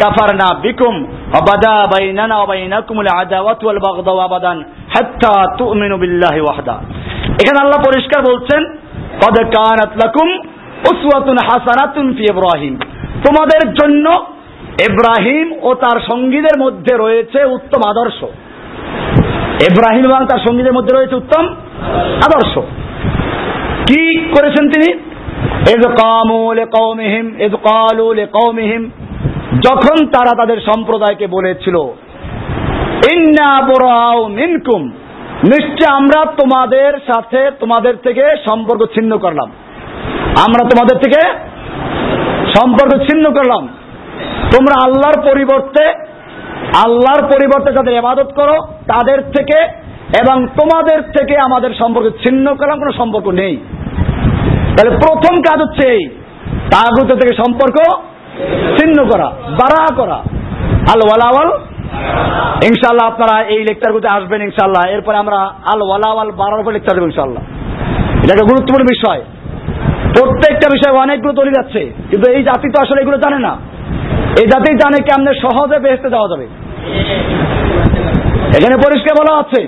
كفرنا بكم وبدا بيننا وبينكم العداوة والبغضاء أبدا حتى تؤمنوا بالله وحده এখানে আল্লাহ পরিষ্কার বলছেন قد كانت لكم أسوة حسنة في إبراهيم তোমাদের জন্য ইব্রাহিম ও তার সঙ্গীদের মধ্যে রয়েছে উত্তম আদর্শ ইব্রাহিম এবং তার সঙ্গীদের মধ্যে রয়েছে উত্তম আদর্শ কি করেছেন তিনি এজ কামু লিকাউমিহিম এজ কালু লিকাউমিহিম যখন তারা তাদের সম্প্রদায়কে বলেছিল মিনকুম। নিশ্চয় আমরা তোমাদের সাথে তোমাদের থেকে সম্পর্ক ছিন্ন করলাম। আমরা তোমাদের থেকে সম্পর্ক ছিন্ন করলাম। তোমরা আল্লাহর পরিবর্তে আল্লাহর পরিবর্তে যাদের ইবাদত করো, তাদের থেকে এবং তোমাদের থেকে আমাদের সম্পর্ক ছিন্ন করলাম কোনো সম্পর্ক নেই। তাহলে প্রথম কাজ হচ্ছে এই তাগুত থেকে সম্পর্ক ছিন্ন করা, বাড়া করা। আল ওয়ালাওয়াল ইনশাল্লাহ আপনারা এই লেকচারগুলোতে আসবেন ইনশাল্লাহ এরপরে আমরা আল ওয়ালাওয়াল বাড়ার উপর লেকচার দেবো ইনশাল্লাহ এটা একটা গুরুত্বপূর্ণ বিষয়। প্রত্যেকটা বিষয় অনেকগুলো তৈরি যাচ্ছে কিন্তু এই জাতি তো আসলে এগুলো জানে না। এই জাতি জানে কেমনে সহজে বেহেস্তে যাওয়া যাবে। এখানে পরিষ্কার বলা আছে।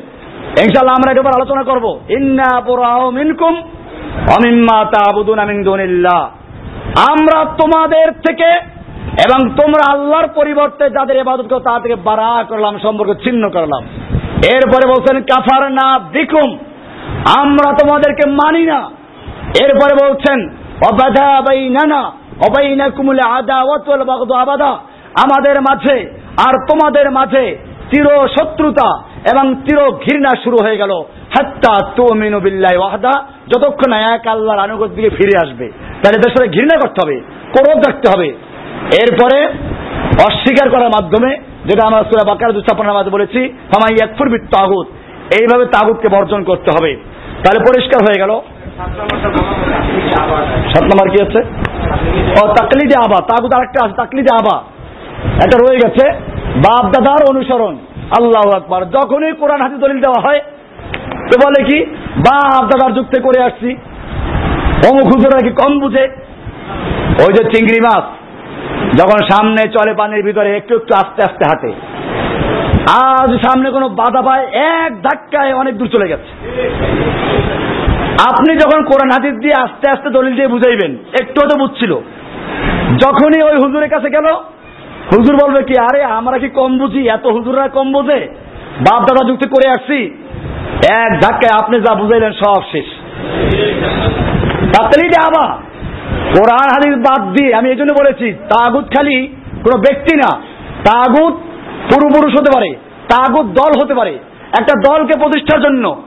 ইনশাল্লাহ আমরা উপর আলোচনা করব। ইন্না পুরাও মিনকুম, অমিম্মা তাবুদুন মিন দুনিল্লাহ। আমরা তোমাদের থেকে এবং তোমরা আল্লাহর পরিবর্তে যাদের ইবাদত করো তা থেকে বাড়া করলাম, সম্পর্ক ছিন্ন করলাম। এরপরে বলছেন কাফার না বিকুম। আমরা তোমাদেরকে মানি না। এরপরে বলছেন, অবাধা বাইনানা অবাইনাকুমুল আদাওয়াত ওয়াল বাগদা আবাদা। আমাদের মাঝে আর তোমাদের মাঝে চির শত্রুতা এবং চির ঘৃণা শুরু হয়ে গেল। হাত্তা তুমিনু বিল্লাহি ওয়াহদা। যতক্ষণ এক আল্লাহর আনুগত্য দিকে ফিরে আসবে। তাহলে এদের সাথে ঘৃণা করতে হবে ক্রোধ রাখতে হবে। এরপরে অস্বীকার করার মাধ্যমে, যেটা আমরা সুরা বাকার দুস্থাপনার মাঝে বলেছি, ফামাই একফুর বিত তাগুত এইভাবে তাগুতকে বর্জন করতে হবে। তাহলে পরিষ্কার হয়ে গেল। সাত নম্বর কি হচ্ছে ও, তাকলিদে আবা, তাগুত আরেকটা আছে, তাকলিদে আবা। এটা রয়ে গেছে। বাপ দাদার অনুসরণ। আল্লাহ আকবার। যখনই কোরআন হাতে দলিল দেওয়া হয়, তো বলে কি? বাপ দাদার যুক্তে করে আসছি। অমুক হুজুরা কি কম বুঝে? ওই যে চিংড়ি মাছ, যখন সামনে চলে পানির ভিতরে, একটু একটু আস্তে আস্তে হাঁটে। আজ সামনে কোনো বাধা পায়, এক ধাক্কায় অনেক দূর চলে গেছে। আপনি যখন কোরআন হাদিস দিয়ে আস্তে আস্তে দলিল দিয়ে বুঝাইবেন একটু তো বুঝছিল। যখনই ওই হুজুরের কাছে গেল, হুজুর বলবে কি, আরে, আমরা কি কম বুঝি? এত হুজুররা কম বোঝে? বাপ দাদা যুক্তি করে আসছি। এক ধাক্কায় আপনি যা বুঝাইলেন সব শেষ। তাড়াতাড়ি আবা কোরআন হাদিস বাদ দিয়ে, আমি এই জন্য বলেছি, তাগুত খালি কোনো ব্যক্তি না। তাগুত পূর্বপুরুষ হতে পারে, তাগুত দল হতে পারে। একটা দলকে প্রতিষ্ঠার জন্য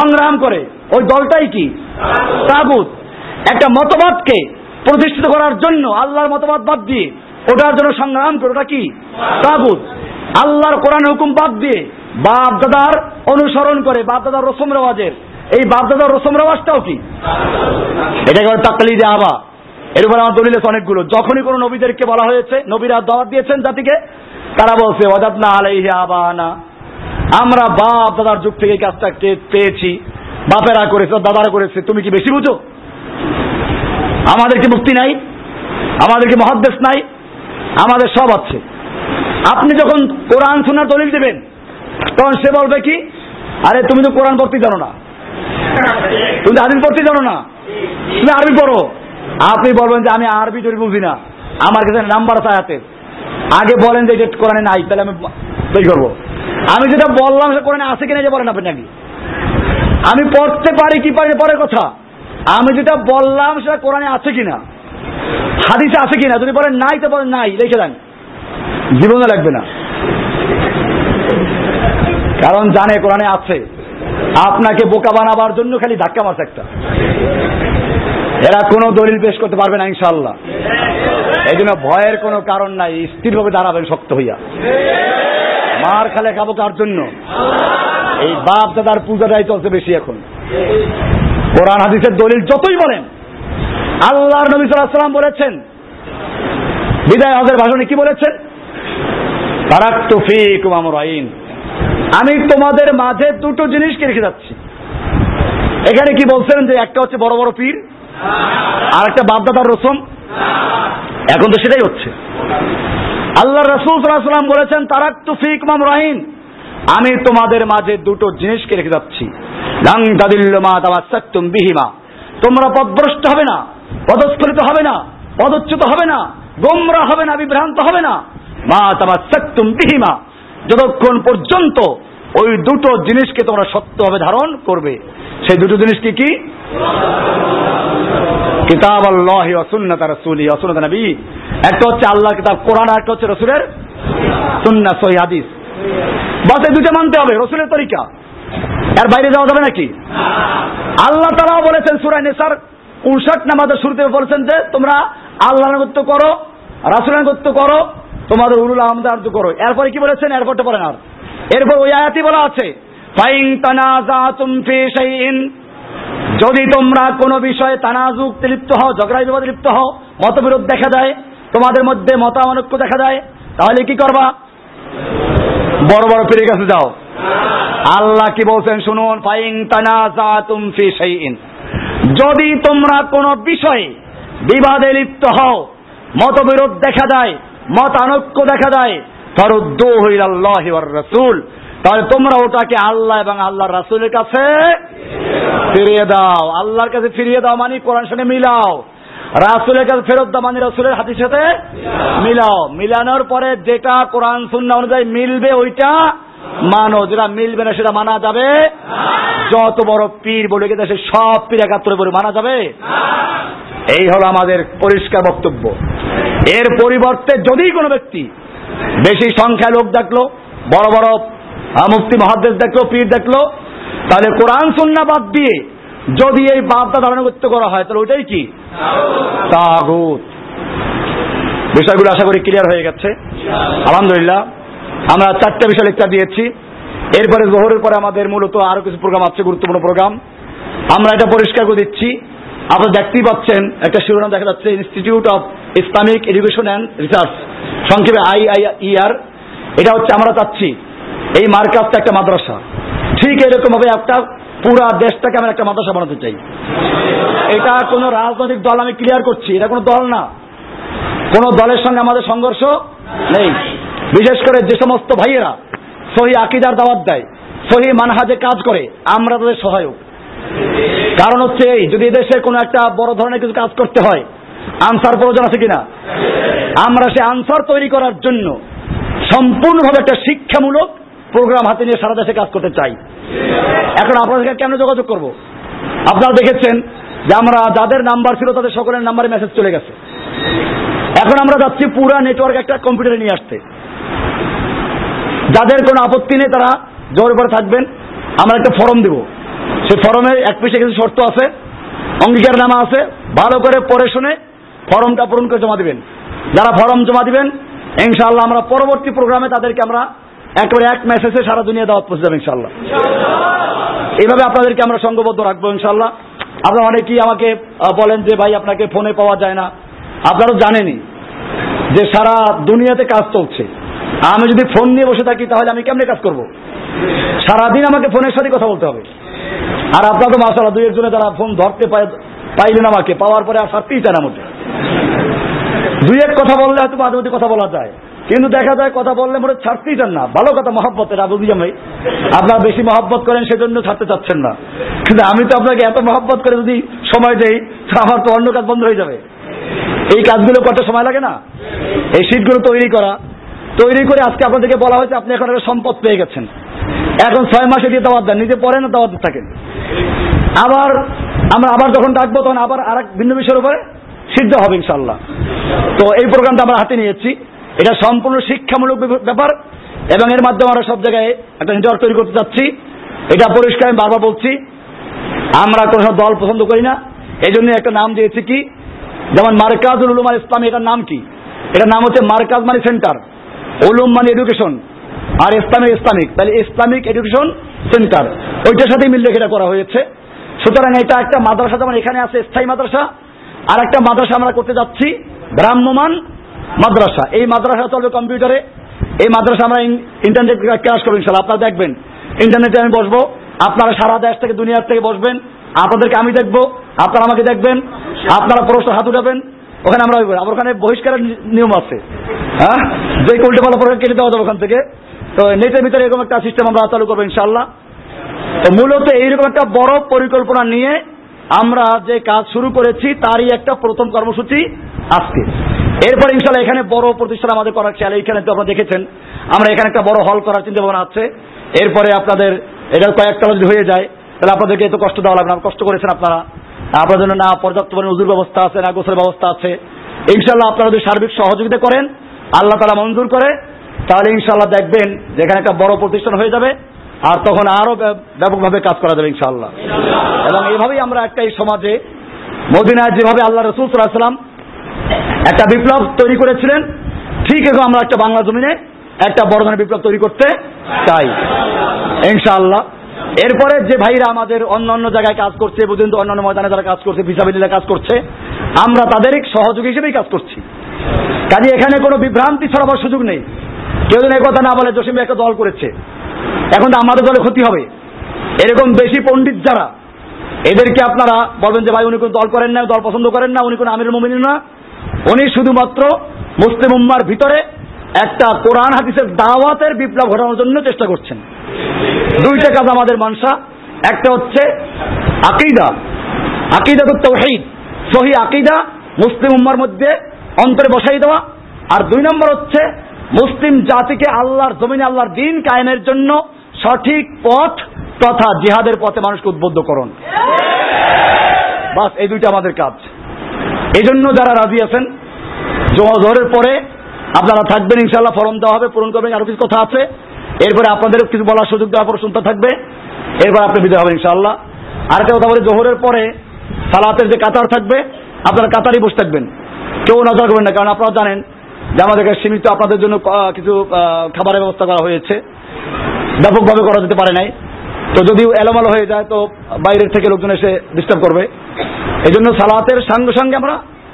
সংগ্রাম করে। ওই দলটাই কি? তাগুত। একটা মতবাদকে প্রতিষ্ঠিত করার জন্য আল্লাহর মতবাদ বাদ দিয়ে ওটার জন্য সংগ্রাম করে, ওটা কি? তাগুত। আল্লাহর কোরআন হুকুম বাদ দিয়ে বাপ দাদার অনুসরণ করে বাপ দাদার রসম রেওয়াজের এই বাপ দাদার রসম রেওয়াজটাও কি? এটাকে বলে তাকলিদে আবা। এর উপরে আমার দলিল অনেকগুলো। যখনই কোনো নবীদেরকে বলা হয়েছে, নবীরা দাওয়াত দিয়েছেন জাতিকে, তারা বলছে অজাত না আলাইহি আবানা। আমরা বাপ দাদার যুগ থেকে কাজটা পেয়েছি। বাপেরা করেছে, দাদারা করেছে। তুমি কি বেশি বুঝো? আমাদের কি মুক্তি নাই? আমাদের কি মহাদ্দেশ নাই? আমাদের সব আছে। আপনি যখন কোরআন শোনার দলিল দেবেন, তখন সে বলবে কি, আরে তুমি তো কোরআন পড়তে জানো না। তুমি হাদিস পড়তে জানো না? তুমি আরবি পড়ো। আপনি বলবেন যে আমি আরবি যদি বুঝি না। আমার কাছে নাম্বার আছে হাতের আগে বলেন যে এটা কোরআনে নাই, তাহলে আমি তৈরি করব। আমি যেটা বললাম, সেটা কোরআনে আছে কিনা যে বলেন আপনি নাকি আমি পড়তে পারি কি পারি পরের কথা। আমি যেটা বললাম, সেটা কোরআনে আছে কিনা। হাদিসে আছে কিনা। যদি বলেন নাই, তো বলেন নাই, লিখে দেন। জীবনে লাগবে না। কারণ জানে কোরআনে আছে। আপনাকে বোকা বানাবার জন্য খালি ধাক্কা মারছে একটা। এরা কোনো দলিল পেশ করতে পারবে না ইনশাল্লাহ এই জন্য ভয়ের কোনো কারণ নাই, স্থিরভাবে দাঁড়াবেন, শক্ত হইয়া। মার খালে খাব কার জন্য? এই বাপ দাদার পূজাটাই চলছে বেশি এখন। কোরআন, হাদিসের দলিল যতই বলেন, আল্লাহর নবী সাল্লাম বলেছেন। বিদায় হজের ভাষণে কি বলেছেন? তারাক আমর আইন আমি তোমাদের মাঝে দুটো জিনিসকে রেখে যাচ্ছি। এখানে কি বলছেন যে একটা হচ্ছে বড় বড় পীর, আর একটা বাপদাদার রসম এখন তো সেটাই হচ্ছে। আল্লাহ রসুল সাল্লাম বলেছেন তারাক তুফিক মাম রাহিন আমি তোমাদের মাঝে দুটো জিনিসকে রেখে যাচ্ছি। লাং দাদিল্লমা তামাসাক্তুম বিহিমা। তোমরা পদভ্রষ্ট হবে না পদস্খলিত হবে না, পদচ্যুত হবে না, গোমরা হবে না, বিভ্রান্ত হবে না। মা তামাসাক্তুম বিহিমা। যতক্ষণ পর্যন্ত ওই দুটো জিনিসকে তোমরা সত্যভাবে ধারণ করবে, সেই দুটো জিনিস কি কি? কিতাব আল্লাহ সুন্নাত রাসূলি ওয়া সুন্নাত নবী। একটা হচ্ছে আল্লাহর কিতাব, কোরআন একটা হচ্ছে রসুলের সুন্নাহ, সহি হাদিস। বাস এই দুটো মানতে হবে, রসুলের তরিকা। এর বাইরে যাওয়া যাবে নাকি? আল্লাহ তারাও বলেছেন সুরাই নেসার উনষাট নামাজের শুরুতে বলেছেন যে, তোমরা আল্লাহর গত্য করো, রাসুলের করো তোমাদের উলুল আহমদার করো। এরপরে কি বলেছেন? এরপরটা বলেন আর। এরপর ওই আয়াতি বলা আছে, ফাইন তানাজাতুম ফি শাইইন। যদি তোমরা কোনো বিষয়ে তানাজুক লিপ্ত হও, ঝগড়ায় বিবাদে লিপ্ত হও, মতবিরোধ দেখা দেয়, তোমাদের মধ্যে মতামনক্য দেখা দেয়, তাহলে কি করবা? বড় বড় পীরের কাছে যাও। আল্লাহ কি বলছেন? শুনুন, ফাইন তানাজাতুম ফি শাইইন। যদি তোমরা কোনো বিষয়ে বিবাদে লিপ্ত হও, মতবিরোধ দেখা দেয় মতানৈক্য দেখা দেয়। ফরুদ্দু আল্লাহ রাসূল। তাহলে তোমরা ওটাকে আল্লাহ এবং আল্লাহ রাসূলের কাছে ফিরিয়ে দাও। আল্লাহর কাছে ফিরিয়ে দাও মানে কোরআন সাথে মিলাও। রাসুলের কাছে ফেরত দাও মানে রাসুলের হাতির সাথে মিলাও। মিলানোর পরে যেটা কোরআন সুন্না অনুযায়ী মিলবে ওইটা মানো। যেটা মিলবে না সেটা মানা যাবে যত বড় পীর বলে গেছে সে সব পীর একাত্তরে বলে মানা যাবে এই হলো আমাদের পরিষ্কার বক্তব্য। এর পরিবর্তে যদি কোনো ব্যক্তি বেশি সংখ্যায় লোক দেখল, বড় বড় মুফতি মহাদেশ দেখল, পীর দেখল, তাহলে কোরআন সুন্না বাদ দিয়ে যদি এই ধারণা করতে করা হয়, তাহলে ওইটাই কি? তাগুত। বিষয়গুলো আশা করি ক্লিয়ার হয়ে গেছে। আলহামদুলিল্লাহ, আমরা চারটে বিষয় লেকচার দিয়েছি। এরপরে জোহরের পরে আমাদের মূলত আরও কিছু প্রোগ্রাম আছে, গুরুত্বপূর্ণ প্রোগ্রাম আমরা এটা পরিষ্কার করে দিচ্ছি। আপনারা দেখতেই পাচ্ছেন একটা শিরোনাম দেখা যাচ্ছে institute of Islamic education and research সংক্ষেপে আই আই ইআর এটা হচ্ছে আমরা চাচ্ছি। এই মার্কাজটা একটা মাদ্রাসা। ঠিক এরকম ভাবে একটা পুরা দেশটাকে আমরা একটা মাদ্রাসা বানাতে চাই। এটা কোনো রাজনৈতিক দল আমি ক্লিয়ার করছি, এটা কোনো দল না। কোন দলের সঙ্গে আমাদের সংঘর্ষ নেই। বিশেষ করে যে সমস্ত ভাইয়েরা সহি আকিদার দাওয়াত দেয়, সহি মানহাজে কাজ করে, আমরা তাদের সহায়ক। কারণ হচ্ছে এই, যদি দেশে কোনো একটা বড় ধরনের কিছু কাজ করতে হয়, আনসার প্রয়োজন আছে কিনা? আমরা সে আনসার তৈরি করার জন্য সম্পূর্ণভাবে একটা শিক্ষামূলক প্রোগ্রাম হাতে নিয়ে সারা দেশে কাজ করতে চাই। এখন আপনাদেরকে কেন যোগাযোগ করব? আপনারা দেখেছেন যে আমরা যাদের নাম্বার ছিল তাদের সকলের নাম্বারে মেসেজ চলে গেছে। এখন আমরা যাচ্ছি পুরা নেটওয়ার্ক একটা কম্পিউটারে নিয়ে আসতে। যাদের কোনো আপত্তি নেই তারা জোর করে থাকবেন, আমরা একটা ফর্ম দেব। সেই ফর্মে এক পিসে কিছু শর্ত আছে, অঙ্গীকার নামা আছে, ভালো করে পড়ে শুনে ফর্মটা পূরণ করে জমা দিবেন। যারা ফর্ম জমা দিবেন, ইনশাআল্লাহ আমরা পরবর্তী প্রোগ্রামে তাদেরকে আমরা একবারে এক মেসেজে সারা দুনিয়া দাওয়াত পৌঁছে যাবে ইনশাল্লাহ এইভাবে আপনাদেরকে আমরা সঙ্গবদ্ধ রাখব ইনশাল্লাহ আপনারা অনেকেই আমাকে বলেন যে, ভাই, আপনাকে ফোনে পাওয়া যায় না। আপনারা জানেনই যে সারা দুনিয়াতে কাজ চলছে। আমি যদি ফোন নিয়ে বসে থাকি, তাহলে আমি কেমনে কাজ করব? সারাদিন আমাকে ফোনের সাথে কথা বলতে হবে। আর আপনার তো মাসালা দুই একজনে যারা ফোন ধরতে পাইলেন আমাকে, পাওয়ার পরে আর সারতেই চায় না মোটে দুই এক কথা বললে হয়তো মাঝে মধ্যে কথা বলা যায়। কিন্তু দেখা যায় কথা বললে মনে ছাড়তেই চান না। ভালো কথা মহব্বত এটা বুঝি আমি আপনারা বেশি মহব্বত করেন সেজন্য ছাড়তে চাচ্ছেন না। কিন্তু আমি তো আপনাকে এত মহব্বত করে যদি সময় দেই আমার তো অন্য কাজ বন্ধ হয়ে যাবে। এই কাজগুলো করতে সময় লাগে না? এই সিটগুলো তৈরি করা। তৈরি করে আজকে আপনাদেরকে বলা হয়েছে, আপনি এখন একটা সম্পদ পেয়ে গেছেন। এখন ছয় মাসে দিয়ে দাওয়াত দেন, নিজে পড়েন দাওয়াত থাকেন। আবার আমরা আবার যখন ডাকবো, তখন আবার আর এক ভিন্ন বিষয়ের উপরে সিদ্ধ হবে ইনশাল্লাহ তো এই প্রোগ্রামটা আমরা হাতে নিয়েছি। এটা সম্পূর্ণ শিক্ষামূলক ব্যাপার এবং এর মাধ্যমে আমরা সব জায়গায় একটা নেটওয়ার্ক তৈরি করতে চাচ্ছি। এটা পরিষ্কার আমি বারবার বলছি। আমরা কোনো সময় দল পছন্দ করি না। এই জন্য একটা নাম দিয়েছি কি? যেমন মার্কাজুল উলুম আল ইসলাম এটার নাম কি? এটার নাম হচ্ছে মার্কাজ মানে সেন্টার। উলুম মানে এডুকেশন। আর ইসলামিক ইসলামিক। তাহলে ইসলামিক এডুকেশন সেন্টার। ওইটার সাথে মিল রেখে করা হয়েছে। সুতরাং এটা একটা মাদ্রাসা, যেমন এখানে আছে স্থায়ী মাদ্রাসা আর একটা মাদ্রাসা আমরা করতে যাচ্ছি ভ্রাম্যমান মাদ্রাসা। এই মাদ্রাসা চলবে কম্পিউটারে। এই মাদ্রাসা আমরা ইন্টারনেট ক্লাস করব ইনশাল্লাহ আপনারা দেখবেন ইন্টারনেটে আমি বসবো। আপনারা সারা দেশ থেকে, দুনিয়ার থেকে বসবেন। আপনাদেরকে আমি দেখব। আপনারা আমাকে দেখবেন। আপনারা প্রশ্ন হাত উঠাবেন। ওখানে আমরা। আবার ওখানে বহিষ্কারের নিয়ম আছে। হ্যাঁ? যে উল্টে পাল্টা পরে কেটে দেওয়া যাবে ওখান থেকে। তো নেটের ভিতরে এরকম একটা সিস্টেম আমরা চালু করব ইনশাল্লাহ তো মূলত এইরকম একটা বড় পরিকল্পনা নিয়ে আমরা যে কাজ শুরু করেছি, তারই একটা প্রথম কর্মসূচি আজকে। এরপর ইনশাল্লাহ এখানে বড় প্রতিষ্ঠান আমাদের করার খেয়াল, এইখানে তো আপনারা দেখেছেন। আমরা এখানে একটা বড় হল করার চিন্তা ভাবনা আছে। এরপরে আপনাদের এটা কয়েকটা যদি হয়ে যায়, তাহলে আপনাদেরকে এত কষ্ট দেওয়া লাগবে কষ্ট করেছেন আপনারা। আপনাদের জন্য না, পর্যাপ্ত পরিমাণে উজুর ব্যবস্থা আছে, না গোসলের ব্যবস্থা আছে। ইনশাল্লাহ আপনারা যদি সার্বিক সহযোগিতা করেন, আল্লাহ তারা মঞ্জুর করে। তাহলে ইনশাল্লাহ দেখবেন যে এখানে একটা বড় প্রতিষ্ঠান হয়ে যাবে, আর তখন আরও ব্যাপকভাবে কাজ করা যাবে ইনশাআল্লাহ। এবং এইভাবেই আমরা একটা এই সমাজে, মদিনায় যেভাবে আল্লাহ রসুল সাল্লাম একটা বিপ্লব তৈরি করেছিলেন, ঠিক এখন আমরা একটা বাংলা জমিনে একটা বড় ধরনের বিপ্লব তৈরি করতে চাই, ইনশাআল্লাহ। এরপরে যে ভাইরা আমাদের অন্য অন্য জায়গায় কাজ করছে পর্যন্ত অন্যান্য ময়দানে যারা কাজ করছে ভিসাবিল্লা কাজ করছে, আমরা তাদের সহযোগী হিসেবেই কাজ করছি। কাজে এখানে কোনো বিভ্রান্তি ছড়াবার সুযোগ নেই। কেউ যেন কথা না বলে জসিম একটা দল করেছে। এখন তো আমাদের দলে ক্ষতি হবে। এরকম বেশি পণ্ডিত যারা, এদেরকে আপনারা বলবেন যে, ভাই, উনি কোন দল করেন না, দল পছন্দ করেন না, উনি কোন আমির মুমিন না। উনি শুধুমাত্র মুসলিম উম্মার ভিতরে একটা কোরআন হাদিসের দাওয়াতের বিপ্লব ঘটানোর জন্য চেষ্টা করছেন। দুইটা কাজ আমাদের মানসা। একটা হচ্ছে আকিদা। আকিদা তো তৌহিদ সহি আকিদা মুসলিম উম্মার মধ্যে অন্তরে বসাই দেওয়া। আর দুই নম্বর হচ্ছে মুসলিম জাতিকে আল্লাহর জমিনে, আল্লাহর দিন কায়েমের জন্য সঠিক পথ তথা জিহাদের পথে মানুষকে উদ্বুদ্ধ করুন। বাস, এই দুইটা আমাদের কাজ। এই জন্য যারা রাজি আছেন জোহরের পরে আপনারা থাকবেন ইনশাল্লাহ ফরম দেওয়া হবে, পূরণ করবেন, আরও কিছু কথা আছে। এরপরে আপনাদের কিছু বলার সুযোগ দেওয়া শুনতে থাকবে। এরপর আপনি বিদায় হবেন ইনশাল্লাহ আর একটা কথা বলি, জোহরের পরে সালাতের যে কাতার থাকবে, আপনারা কাতারই বসে থাকবেন। কেউ নজর করবেন না, কারণ আপনারা জানেন যে আমাদের কাছে সীমিত আপনাদের জন্য কিছু খাবারের ব্যবস্থা করা হয়েছে। ব্যাপকভাবে করা যেতে পারে নাই। তো যদি এলোমেলো হয়ে যায়, তো বাইরের থেকে লোকজন এসে ডিস্টার্ব করবে। এই জন্য সালাতের সঙ্গে সঙ্গে আমরা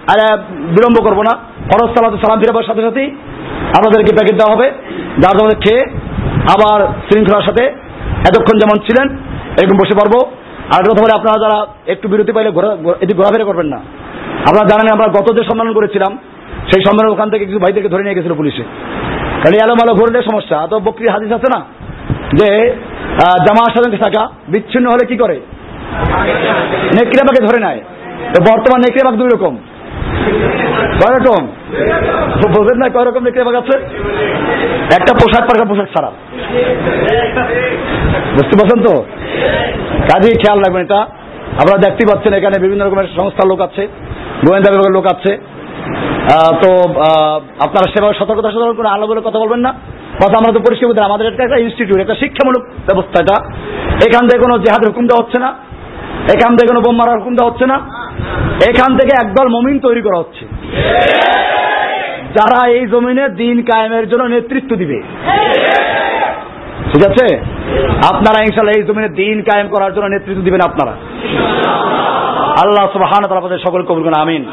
আর বিলম্ব করব না। ফরজ সালাতে সালাম ফিরাবার সাথে সাথেই আপনাদেরকে প্যাকেট দেওয়া হবে। যার জন্য খেয়ে আবার শৃঙ্খলার সাথে এতক্ষণ যেমন ছিলেন, এরকম বসে পারব। আর কথা বলে আপনারা যারা একটু বিরতি পাইলে ঘোরা- এদিকে ঘোরাফেরা করবেন না। আপনারা জানেন আমরা গত যে সম্মেলন করেছিলাম সেই সম্মেলন ওখান থেকে কিছু ভাইদেরকে ধরে নিয়ে গেছিল পুলিশে। খালি এলোমালো ঘুরলে সমস্যা, তো বকরি হাদিস আছে না? যে জামার সাথে থাকা, বিচ্ছিন্ন হলে কি করে? নেকড়েবাকে ধরে নেয়। তো বর্তমান নেকড়েবাগ দুই রকম। কয় রকম? বোঝেন না কয় রকম নেকড়েবাগ আছে? একটা পোশাক পার পোশাক ছাড়া। বুঝতে পারছেন তো? কাজেই খেয়াল রাখবেন এটা। আপনারা দেখতে পাচ্ছেন এখানে বিভিন্ন রকমের সংস্থার লোক আছে, গোয়েন্দা বিভাগের লোক আছে। তো আপনারা সেভাবে সতর্কতা, সতর্ক করে আলো বলে কথা বলবেন না। কথা আমরা তো পরিষ্কার বলতে আমাদের এটা একটা ইনস্টিটিউট একটা শিক্ষামূলক ব্যবস্থা এটা। এখান থেকে কোনো জেহাদের হুকুম দেওয়া হচ্ছে না। এখান থেকে কোনো বোম মারার হুকুম দেওয়া হচ্ছে না। এখান থেকে একদল মমিন তৈরি করা হচ্ছে। যারা এই জমিনে দিন কায়েমের জন্য নেতৃত্ব দিবে। ঠিক আছে? আপনারা ইনশাল্লাহ এই জমিনে দিন কায়েম করার জন্য নেতৃত্ব দিবেন আপনারা। আল্লাহ আপনাদের সকল কবুল আমিন।